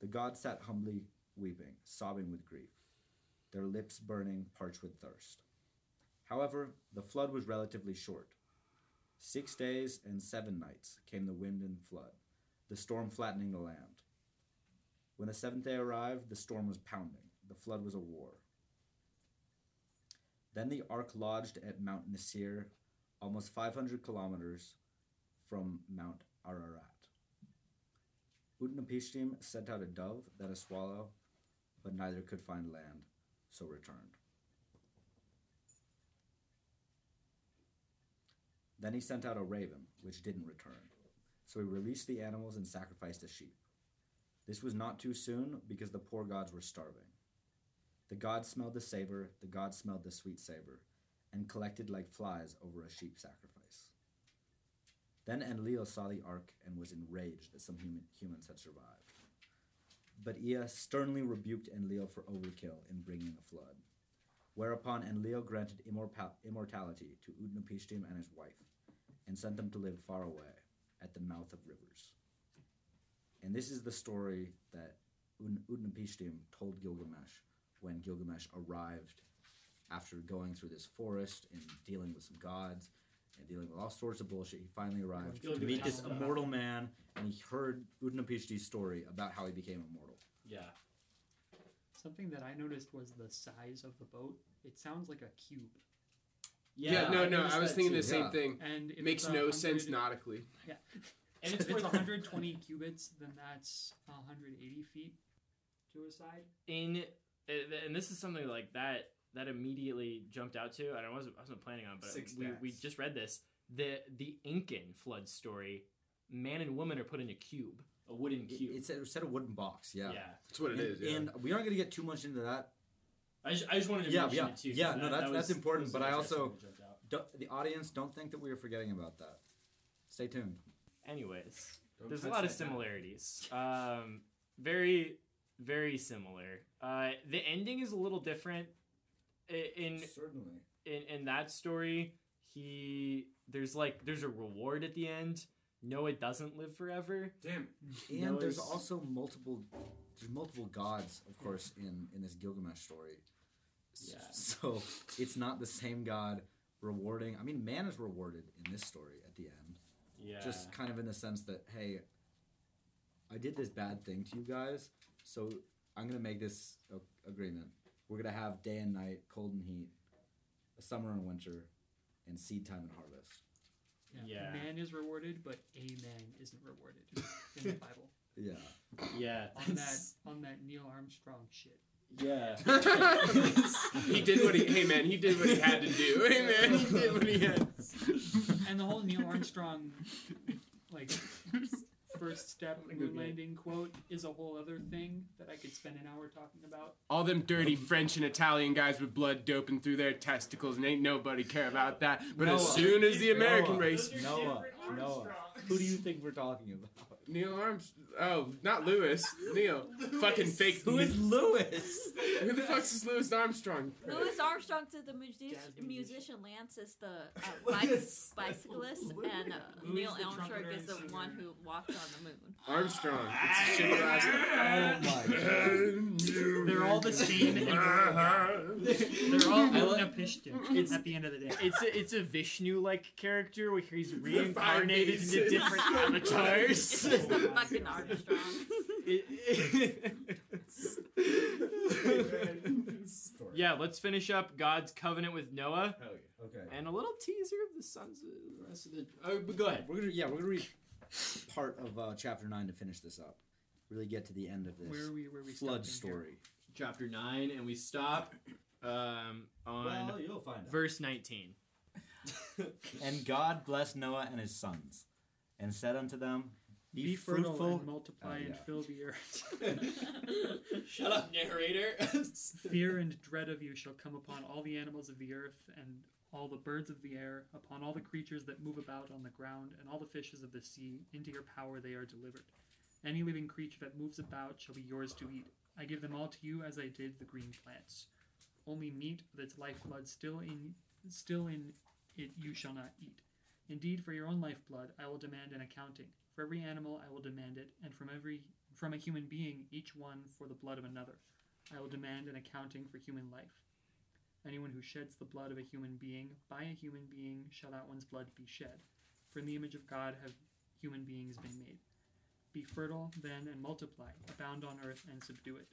The gods sat humbly weeping, sobbing with grief, their lips burning, parched with thirst. However, the flood was relatively short. Six days and seven nights came the wind and flood, the storm flattening the land. When the seventh day arrived, the storm was pounding. The flood was a war. Then the ark lodged at Mount Nasir, almost 500 kilometers from Mount Ararat. Utnapishtim sent out a dove, then a swallow, but neither could find land, so returned. Then he sent out a raven, which didn't return. So he released the animals and sacrificed a sheep. This was not too soon because the poor gods were starving. The gods smelled the savor, the gods smelled the sweet savor, and collected like flies over a sheep sacrifice. Then Enlil saw the ark and was enraged that some human, humans had survived. But Ea sternly rebuked Enlil for overkill in bringing the flood. Whereupon Enlil granted immortality to Utnapishtim and his wife, and sent them to live far away, at the mouth of rivers. And this is the story that Utnapishtim told Gilgamesh when Gilgamesh arrived after going through this forest and dealing with some gods and dealing with all sorts of bullshit. He finally arrived to meet this immortal man, and he heard Utnapishtim's story about how he became immortal.
Yeah.
Something that I noticed was the size of the boat. It sounds like a cube.
Yeah, no, no, I was thinking the same thing.
And if
Makes
it's
no
100
sense nautically.
Yeah.
And
And
it's
if it's
worth-
120 cubits, then that's 180 feet to a side.
in and this is something like that that immediately jumped out to and I wasn't I wasn't planning on it, but
Six
we, we just read this the the Incan flood story man and woman are put in a cube a wooden cube
It's a, it's a wooden box, yeah.
Yeah.
That's what it
and,
is, yeah.
And we aren't going to get too much into that.
I just, I just wanted to
yeah,
mention
yeah,
it too 'cause
Yeah,
that-
no, that's
that
that's important. But I also,
that jumped out.
don't, the audience, don't think that we are forgetting about that. Stay tuned.
anyways
Don't
there's a lot of similarities um very very similar uh the ending is a little different I- in
certainly
in in that story he there's like there's a reward at the end noah doesn't live forever
damn
And there's also multiple there's multiple gods, of course, in in this Gilgamesh story.
Yeah.
So it's not the same god rewarding. I mean, man is rewarded in this story at the end.
Yeah.
Just kind of in the sense that hey, I did this bad thing to you guys, so I'm gonna make this agreement. We're gonna have day and night, cold and heat, a summer and winter, and seed time and harvest.
Yeah.
Man is rewarded, but a man isn't rewarded in the Bible.
Yeah.
Yeah.
On that on that Neil Armstrong shit.
Yeah.
he did what he. Hey man, he did what he had to do. Hey man, he did what he had.
And the whole Neil Armstrong like first step moon landing quote is a whole other thing that I could spend an hour talking about.
All them dirty French and Italian guys with blood doping through their testicles, and ain't nobody care about that. But as soon as the American
Noah.
race,
Noah, Noah, who do you think we're talking about?
Neil Arms. Oh, not Louis. Neil. Fucking fake.
Who is Louis?
Who the fuck is Louis Armstrong?
Louis Armstrong to the music- musician, Lance is the uh, bicy- bicyclist, and uh, Neil Armstrong
trumpeter
is the
and
one who walked on the moon.
Armstrong. It's a shitty last name.
They're all the same. and They're all Utnapishtim at the end of the day.
It's a, it's a Vishnu like character where he's reincarnated into different avatars.
It's just a fucking Armstrong.
yeah, let's finish up God's covenant with Noah.
Okay.
And a little teaser of the sons of the rest of the. Oh, but go ahead.
We're gonna yeah, we're gonna read part of uh, chapter nine to finish this up. Really get to the end of this
Where are we- where are we
flood
stopping here?
story.
Chapter nine, and we stop um, on
Well, you'll find out.
verse nineteen.
And God blessed Noah and his sons, and said unto them, Be,
Be fertile
fruitful ah,
and multiply
Oh,
and fill the earth.
Shut up, narrator.
Fear and dread of you shall come upon all the animals of the earth, and all the birds of the air, upon all the creatures that move about on the ground, and all the fishes of the sea. Into your power they are delivered. Any living creature that moves about shall be yours to eat. I give them all to you as I did the green plants. Only meat with its lifeblood still in still in it you shall not eat. Indeed, for your own lifeblood I will demand an accounting. For every animal I will demand it, and from every from a human being each one for the blood of another. I will demand an accounting for human life. Anyone who sheds the blood of a human being, by a human being shall that one's blood be shed. For in the image of God have human beings been made. Be fertile then and multiply, abound on earth and subdue it.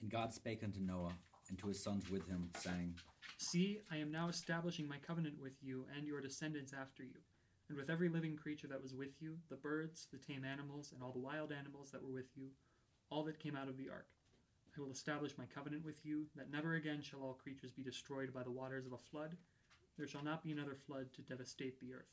And God spake unto Noah and to his sons with him, saying,
See, I am now establishing my covenant with you and your descendants after you, and with every living creature that was with you, the birds, the tame animals, and all the wild animals that were with you, all that came out of the ark. I will establish my covenant with you, that never again shall all creatures be destroyed by the waters of a flood. There shall not be another flood to devastate the earth.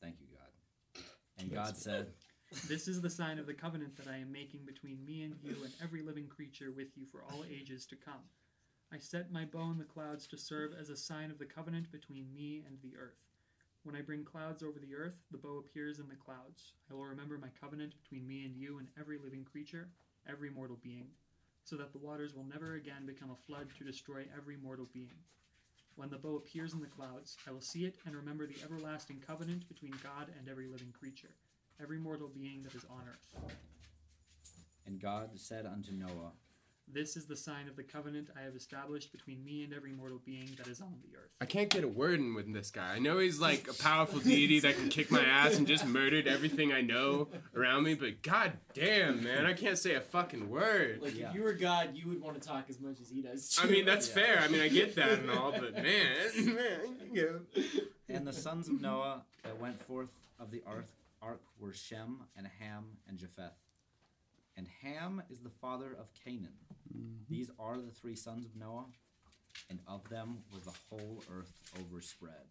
Thank you, God. And God said,
This is the sign of the covenant that I am making between me and you and every living creature with you for all ages to come. I set my bow in the clouds to serve as a sign of the covenant between me and the earth. When I bring clouds over the earth, the bow appears in the clouds. I will remember my covenant between me and you and every living creature, every mortal being, so that the waters will never again become a flood to destroy every mortal being. When the bow appears in the clouds, I will see it and remember the everlasting covenant between God and every living creature, every mortal being that is on earth.
And God said unto Noah,
This is the sign of the covenant I have established between me and every mortal being that is on the earth.
I can't get a word in with this guy. I know he's like a powerful deity that can kick my ass and just murdered everything I know around me, but god damn, man, I can't say a fucking word.
Like if you were God, you would want to talk as much as he does.
I mean, that's
Yeah.
fair. I mean, I get that and all, but man, man, you know.
And the sons of Noah that went forth of the ark, ark were Shem and Ham and Japheth. And Ham is the father of Canaan. These are the three sons of Noah, and of them was the whole earth overspread.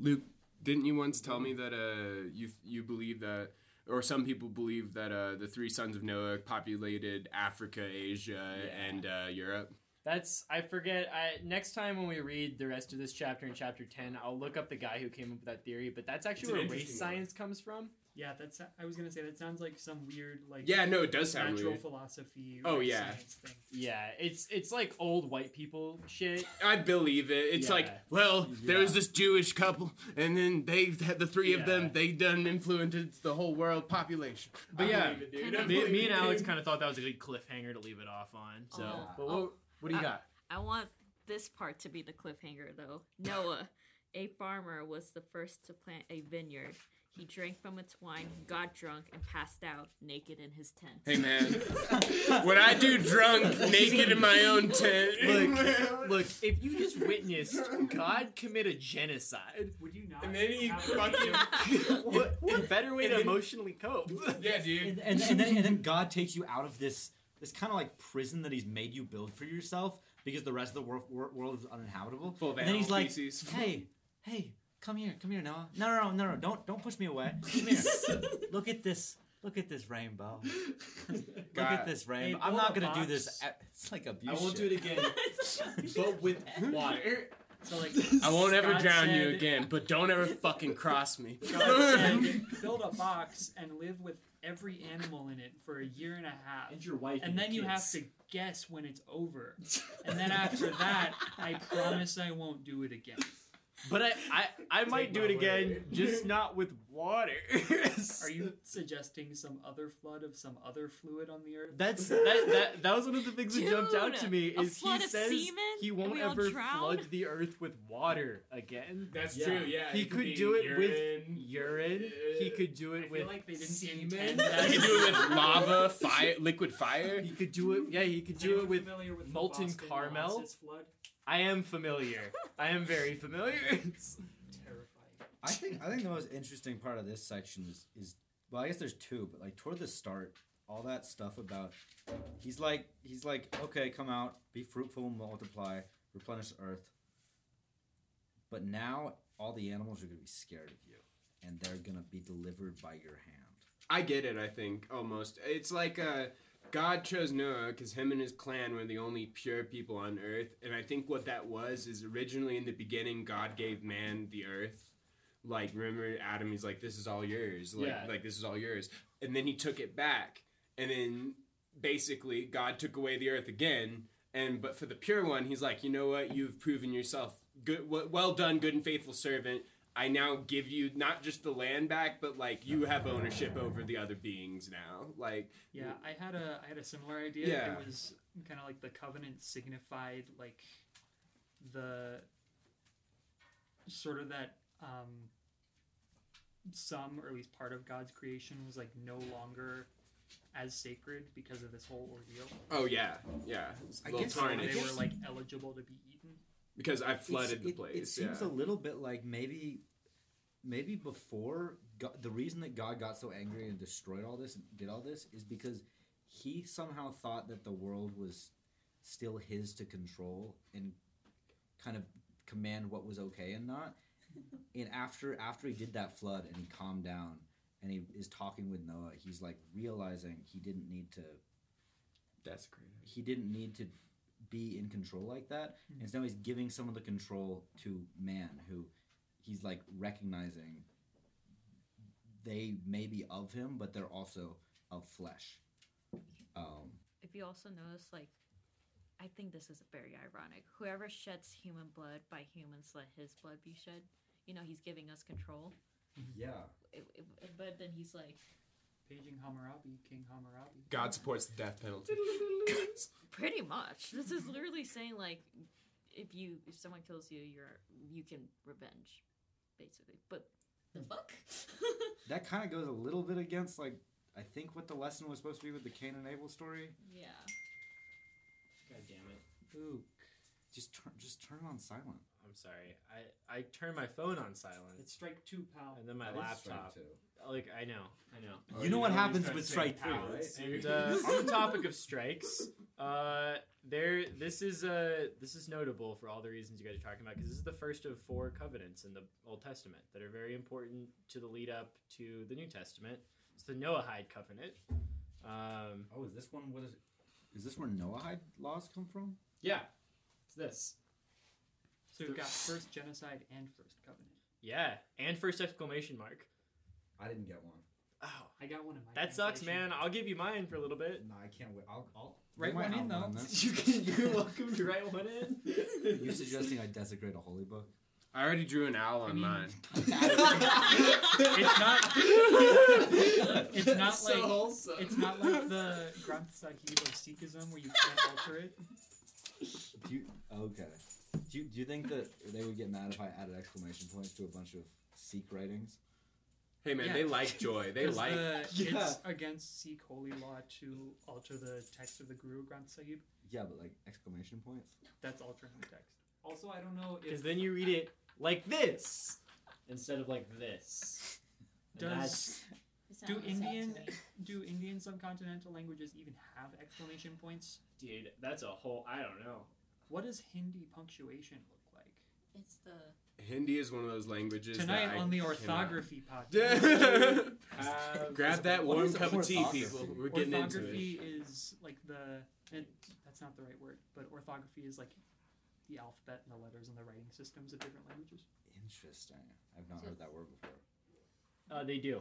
Luke, didn't you once tell me that uh you you believe that or some people believe that uh the three sons of Noah populated Africa, Asia, and uh, Europe?
That's I forget. I next time when we read the rest of this chapter in chapter ten, I'll look up the guy who came up with that theory. But that's actually where race science comes from.
Yeah, that's. I was gonna say that sounds like some weird like.
Yeah, no, it does sound
natural
weird.
philosophy.
Oh, yeah.
thing.
Yeah, it's it's like old white people shit.
I believe it. It's
Yeah.
like, well, there was this Jewish couple, and then they had the three of them. They done influenced the whole world population.
But
I
yeah,
it, dude. I
me, me and
it,
Alex kind of thought that was a good cliffhanger to leave it off on. So,
Oh.
but what, what do you
I-
got?
I want this part to be the cliffhanger, though. Noah, a farmer, was the first to plant a vineyard. He drank from its wine, got drunk, and passed out naked in his tent.
Hey man, when I do drunk, naked in my own tent.
Look, look, if you just witnessed God commit a genocide,
would you not?
And then he fucking what, what better way
And
to
then-
emotionally cope?
Yeah, dude.
And, and, and, then, and then God takes you out of this this kind of like prison that He's made you build for yourself because the rest of the wor- wor- world is uninhabitable.
Full of
and then He's like,
feces.
"Hey, hey, come here, come here, Noah. No, no, no, no, no, don't don't push me away. Come here. Look at this." Look at this rainbow. Look
God.
at this rainbow.
Hey,
I'm not gonna do this. at- It's like
I
abuse.
won't do
shit.
it again, but with water.
So like,
I won't ever
God
drown you
said-
again, but don't ever fucking cross me.
God said, build a box and live with every animal in it for a year and a half.
And your wife
And
and
then
your
you have to guess when it's over. And then after that, I promise I won't do it again.
But I, I, I might do it again,
word.
just not with water.
Are you suggesting some other flood of some other fluid on the earth?
That's that, that that was one of the things that jumped out to me is he says he won't ever
drown?
flood the earth with water again.
That's true, yeah,
He
could
could do it
urine.
with urine. He uh, could do it
I
with
feel like they didn't
semen.
He could do it with lava, fire, liquid fire.
He could do it. Yeah, he could do it with
with
molten caramel.
Flood?
I am familiar. I am very familiar.
It's Terrifying.
I think I think the most interesting part of this section is is well, I guess there's two, but like toward the start, all that stuff about he's like he's like okay, come out, be fruitful, multiply, replenish the earth. But now all the animals are gonna be scared of you, and they're gonna be delivered by your hand.
I get it. I think almost. It's like uh, God chose Noah because him and his clan were the only pure people on Earth, and I think what that was is originally in the beginning, God gave man the Earth. Like remember Adam? He's like, "This is all yours." Like,
Yeah.
like this is all yours, and then he took it back, and then basically God took away the Earth again. And but for the pure one, he's like, you know what? You've proven yourself good. Well done, good and faithful servant. I now give you not just the land back, but like you have ownership over the other beings now. Like
Yeah, I had a I had a similar idea.
Yeah.
It was kind of like the covenant signified like the sort of that um, some or at least part of God's creation was like no longer as sacred because of this whole ordeal.
Oh yeah, yeah. It's a
I
little
guess-
So
tarnished.
they were like eligible to be eaten.
because I flooded
It's-
the
it,
place.
It seems
yeah.
a little bit like maybe, maybe before God, the reason that God got so angry and destroyed all this, and did all this, is because he somehow thought that the world was still his to control and kind of command what was okay and not. and after after he did that flood and he calmed down and he is talking with Noah, he's like realizing he didn't need to
desecrate.
He didn't need to be in control like that.
Hmm.
And so he's giving some of the control to man, who he's like recognizing they may be of him, but they're also of flesh. Um,
If you also notice, like, I think this is very ironic. Whoever sheds human blood, by humans let his blood be shed. You know, he's giving us control.
yeah.
It, it, but then he's like,
Paging Hammurabi, King Hammurabi.
God supports the death penalty.
pretty much. This is literally saying like, if you if someone kills you, you're you can revenge, basically. But the hmm. fuck?
That kind of goes a little bit against like I think what the lesson was supposed to be with the Cain and Abel story.
yeah.
God damn it.
Luke, just turn just turn it on silent.
I'm sorry. I I turned my phone on silent.
It's strike two, pal.
And then my
That is strike
laptop.
two.
Like I know, I know.
Oh,
you know what happens with strike
say
three, right?
And uh, on the topic of strikes, uh, there this is uh this is notable for all the reasons you guys are talking about because this is the first of four covenants in the Old Testament that are very important to the lead up to the New Testament. It's the Noahide covenant. Um,
Oh, is this one? What is? Is this where Noahide laws come from?
yeah, it's this.
So we've got first genocide and first covenant.
Yeah, and first exclamation mark.
I didn't get one.
Oh,
I got one in my.
that sucks, man. I'll give you mine for a little bit.
No, I can't wait. I'll. I'll
Write one in, though.
then.
You can, you're welcome to write one in.
You suggesting I desecrate a holy book?
I already drew an owl on
mean-
mine.
it's not. It's not
So
like
wholesome.
it's not like the Granth Sahib of Sikhism where you can't alter it.
Do you, okay. Do you, do you think that they would get mad if I added exclamation points to a bunch of Sikh writings?
Hey man,
Yeah.
they like joy. They
'Cause
like.
the,
Yeah.
it's against Sikh holy law to alter the text of the Guru Granth Sahib.
Yeah, but like exclamation points.
That's altering the text. Also, I don't know if
Because then you read it like this instead of like this. And
does
It
do
sounds the same to
Indian
me.
do Indian subcontinental languages even have exclamation points?
dude, that's a whole. I don't know.
What does Hindi punctuation look like?
It's the
Hindi is one of those languages.
Tonight
that I
on the
cannot-
orthography podcast.
Have-
Grab that warm
is
cup of tea, people. We're getting into it.
orthography is like the it, that's not the right word, but orthography is like the alphabet and the letters and the writing systems of different languages.
Interesting. I've not heard that word before.
Uh, they do.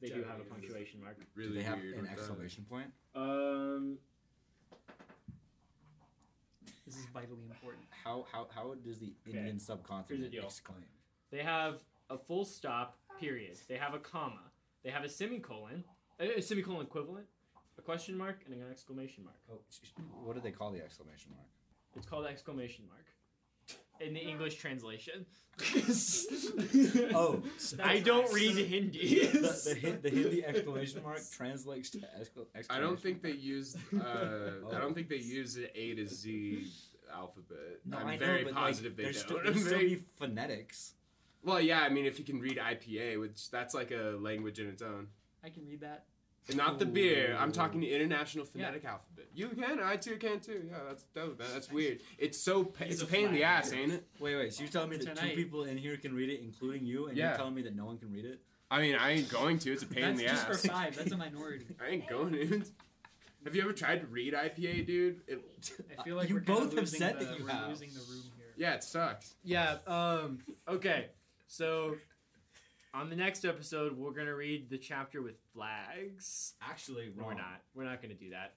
They do have a punctuation mark.
really
Do they have
weird
an
with that.
exclamation point?
Um,
This is vitally important.
How how how does the Indian
Here's the
subcontinent
deal.
exclaim?
They have a full stop, period. They have a comma. They have a semicolon, a, a semicolon equivalent, a question mark, and an exclamation mark.
Oh, sh- sh- what do they call the exclamation mark?
It's called the exclamation mark in the English translation.
Oh,
I don't read Hindi.
the, the, the Hindi exclamation mark translates to exclamation.
I don't think they use. Uh, I
Oh.
don't think they use the A to Z alphabet.
No,
I'm
I know,
very
like,
positive they
there's
don't.
still-
I'm
still be phonetics.
Well, yeah. I mean, if you can read IPA, which that's like a language in its own.
I can read that.
And not the beer. I'm talking the international phonetic alphabet. You can. I too can too. Yeah, that's dope. man. That's weird. It's so. Pa- it's a
a
pain in the
flag
ass, ain't it?
Wait, wait. So you're telling me that
Tonight-
two people in here can read it, including you, and
Yeah.
you're telling me that no one can read it?
I mean, I ain't going to. It's a pain
That's
in the
just
ass.
for five. That's a minority.
I ain't going to. Have you ever tried to read IPA, dude? It,
I feel like
You
we're kinda
both have
losing
said
the,
that you
we're
have.
losing the room here.
yeah, it sucks.
Yeah. Um. Okay. So, on the next episode, we're gonna read the chapter with flags.
Actually, wrong.
we're not. We're not gonna do that.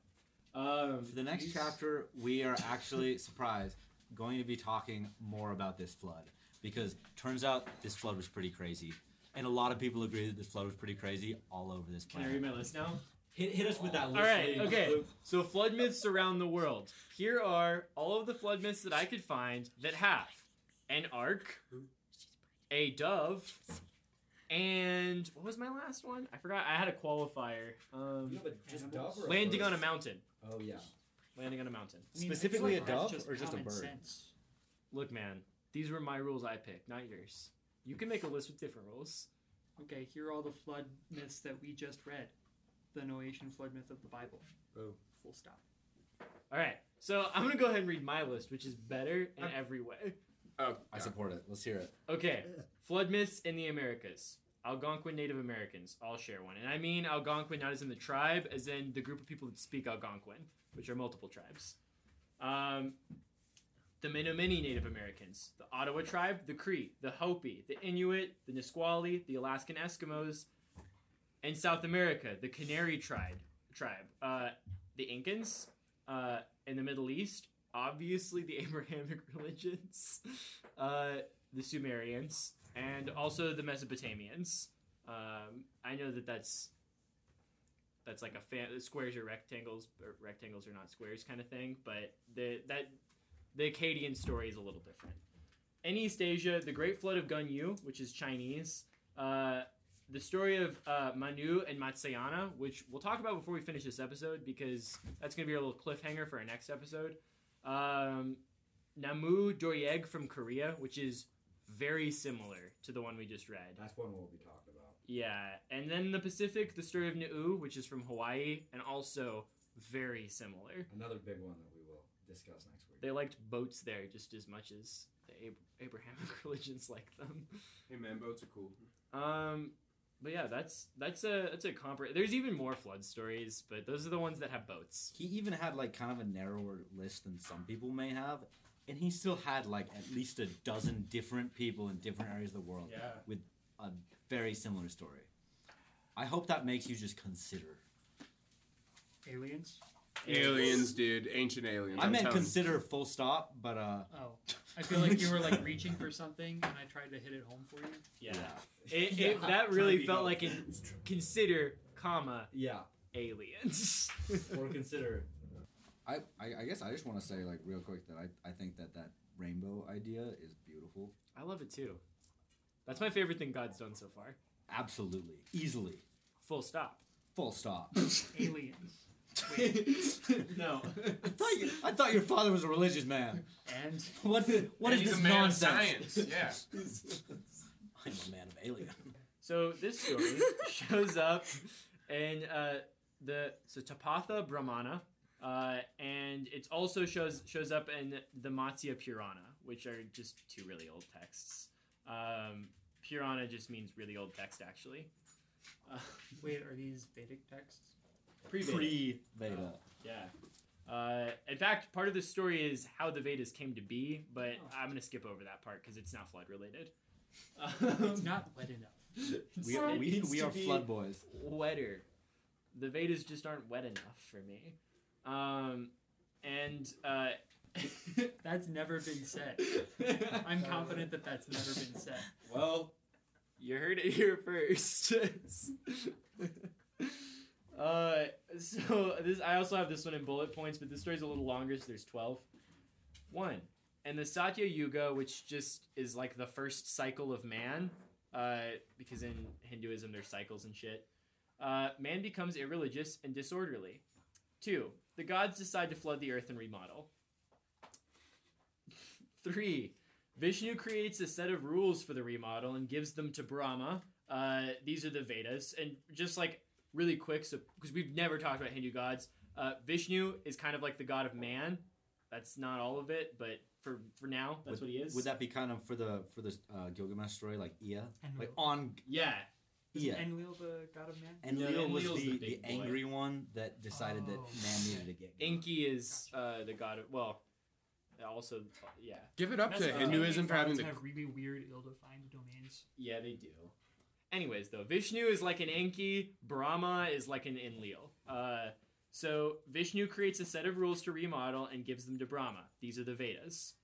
Um.
For the next chapter, we are actually surprised going to be talking more about this flood because turns out this flood was pretty crazy, and a lot of people agree that this flood was pretty crazy all over this planet.
Can I read my list now?
Hit, hit us with that list.
All right. Okay. So flood myths around the world. Here are all of the flood myths that I could find that have an ark, a dove, and what was my last one? I forgot. I had a qualifier. Um,
Yeah, but just dove or a
landing
bird?
on a mountain.
Oh yeah.
Landing on a mountain.
I mean,
Specifically
like
a
that's
dove or just a bird?
sense.
Look, man, these were my rules I picked, not yours. You can make a list with different rules.
Okay, here are all the flood myths that we just read. The Noachian flood myth of the Bible.
Oh.
Full stop.
All right. So I'm gonna go ahead and read my list, which is better in every way.
Oh,
I support it. Let's hear it.
Okay, flood myths in the Americas. Algonquin Native Americans all share one. And I mean Algonquin not as in the tribe, as in the group of people that speak Algonquin, which are multiple tribes. Um, the Menominee Native Americans, the Ottawa tribe, the Cree, the Hopi, the Inuit, the Nisqually, the Alaskan Eskimos, and South America, the Cañari tribe, tribe, uh, the Incans, uh, in the Middle East, obviously the Abrahamic religions, uh, the Sumerians, and also the Mesopotamians. Um, I know that that's that's like a fa- squares are rectangles, or rectangles are not squares kind of thing. But the that the Akkadian story is a little different. In East Asia, the Great Flood of Gun-Yu, which is Chinese, uh, the story of uh, Manu and Matsayana, which we'll talk about before we finish this episode because that's going to be our little cliffhanger for our next episode. Um, Namu Doryeong from Korea, which is very similar to the one we just read.
That's one we'll be talking about.
Yeah, and then the Pacific, the story of Nuu, which is from Hawaii, and also very similar.
Another big one that we will discuss next week.
They liked boats there just as much as the Ab- Abrahamic religions like them.
Hey man, boats are cool.
Um, but yeah, that's that's a that's a compre. There's even more flood stories, but those are the ones that have boats.
He even had like kind of a narrower list than some people may have, and he still had like at least a dozen different people in different areas of the world
Yeah.
with a very similar story. I hope that makes you just consider.
Aliens?
Aliens, dude. Ancient aliens.
I
I'm
meant
telling you.
consider full stop, but uh.
Oh. I feel like you were like reaching for something and I tried to hit it home for you.
Yeah, It, it, that really felt like an consider, comma,
yeah,
aliens.
or consider. I, I I guess I just want to say like real quick that I I think that that rainbow idea is beautiful.
I love it too. That's my favorite thing God's done so far.
Absolutely, easily,
Full stop.
full stop.
Aliens.
No.
I thought you, I thought your father was a religious man.
And
what what
And
is
he's
this
a man of
nonsense?
science, yeah.
I'm a man of alien.
So this story shows up in uh, the Shatapatha Brahmana, uh, and it also shows shows up in the Matsya Purana, which are just two really old texts. Um, Purana just means really old text, actually. Uh,
Wait, are these Vedic texts?
Pre-Vedic.
Pre Veda.
yeah. Uh, in fact, part of the story is how the Vedas came to be, but I'm going to skip over that part because it's not flood related.
It's not wet enough.
We,
It
we, we are flood boys.
Wetter. The Vedas just aren't wet enough for me. Um, and uh,
That's never been said. I'm confident that that's never been said.
Well, you heard it here first. uh, so this I also have this one in bullet points, but this story's a little longer, so there's twelve. One, and the Satya Yuga, which just is like the first cycle of man, uh, because in Hinduism there's cycles and shit. Uh, man becomes irreligious and disorderly. Two, the gods decide to flood the earth and remodel. Three, Vishnu creates a set of rules for the remodel and gives them to Brahma. Uh, these are the Vedas, and just like really quick, so because we've never talked about Hindu gods, uh, Vishnu is kind of like the god of man. That's not all of it, but for for now, that's
would,
what he is.
Would that be kind of for the for the uh, Gilgamesh story, like Ea,
Enlil.
like on
yeah,
Ea?
Enlil the god of man?
Enlil was
Enlil's
the,
the
the,
big boy.
angry one that decided that
Oh.
man needed to get.
Enki is uh, the god of well, also yeah,
Give it up to Hinduism for having the.
have really weird, ill-defined domains.
yeah they do. Anyways, though Vishnu is like an Enki, Brahma is like an Enlil. Uh, so Vishnu creates a set of rules to remodel and gives them to Brahma. These are the Vedas.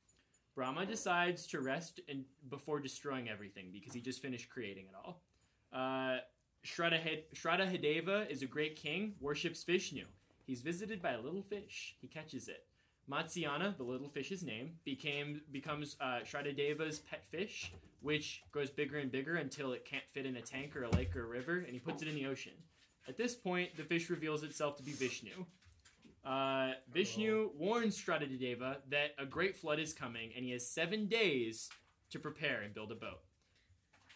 Brahma decides to rest and before destroying everything because he just finished creating it all. Uh, Shraddha Shraddhadeva is a great king, worships Vishnu. He's visited by a little fish. He catches it. Matsyana, the little fish's name, became becomes uh, Shraddhadeva's pet fish, which grows bigger and bigger until it can't fit in a tank or a lake or a river, and he puts it in the ocean. At this point, the fish reveals itself to be Vishnu. Uh, Vishnu warns Shraddhadeva that a great flood is coming, and he has seven days to prepare and build a boat.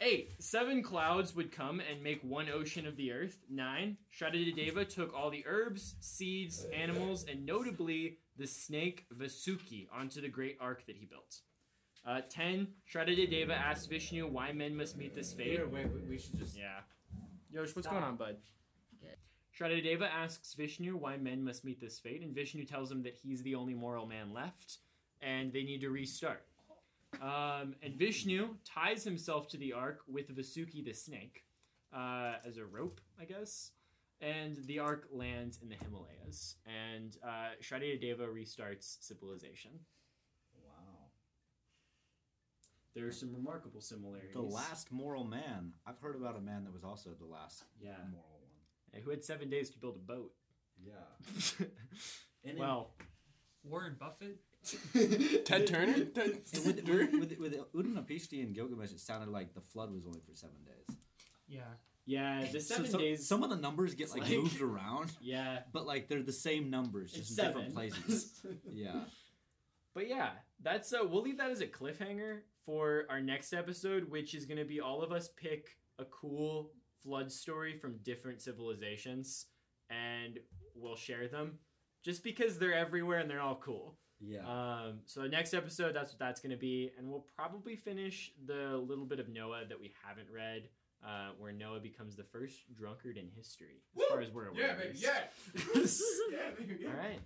Eight, seven clouds would come and make one ocean of the earth. Nine, Shraddhadeva took all the herbs, seeds, animals, and notably the snake Vasuki onto the great ark that he built. Uh, ten, Shraddhadeva asked Vishnu why men must meet this fate.
Here, wait, wait, we should just.
Yeah. Yosh, what's
Stop.
going on, bud? Shraddhadeva asks Vishnu why men must meet this fate, and Vishnu tells him that he's the only moral man left, and they need to restart. Um, and Vishnu ties himself to the ark with Vasuki the snake uh, as a rope, I guess. And the ark lands in the Himalayas, and uh, Shraddhadeva restarts civilization.
Wow.
There are some remarkable similarities.
The last moral man. I've heard about a man that was also the last
Yeah.
moral one.
Who had seven days to build a boat.
Yeah. And
well,
Warren Buffett?
Ted Turner? Ted-
And with, with, with, with Utnapishtim and Gilgamesh, it sounded like the flood was only for seven days.
Yeah.
yeah, the
So
seven
some,
days.
Some of the numbers get like,
like-
moved around,
Yeah,
but like they're the same numbers, just in different places. yeah.
But yeah, that's uh we'll leave that as a cliffhanger for our next episode, which is gonna be all of us pick a cool flood story from different civilizations and we'll share them. Just because they're everywhere and they're all cool.
Yeah.
Um so next episode that's what that's gonna be, and we'll probably finish the little bit of Noah that we haven't read. Uh, where Noah becomes the first drunkard in history, as far as we're aware.
Yeah, baby, yeah. yeah, baby, yeah.
All right.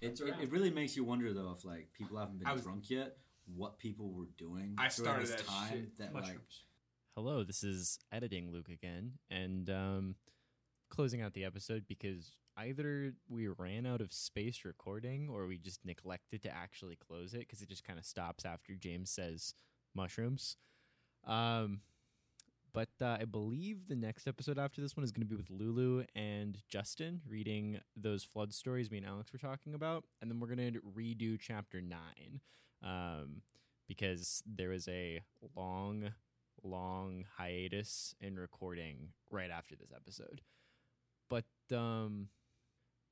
It, it, it really makes you wonder though if like people haven't been
was-
drunk yet, what people were doing
I
during
started
this
that
time
shit.
that like
Hello, this is editing Luke again, and um, closing out the episode because either we ran out of space recording or we just neglected to actually close it because it just kind of stops after James says mushrooms. Um, but uh, I believe the next episode after this one is going to be with Lulu and Justin reading those flood stories me and Alex were talking about, and then we're going to redo chapter nine um, because there was a long long hiatus in recording right after this episode. But um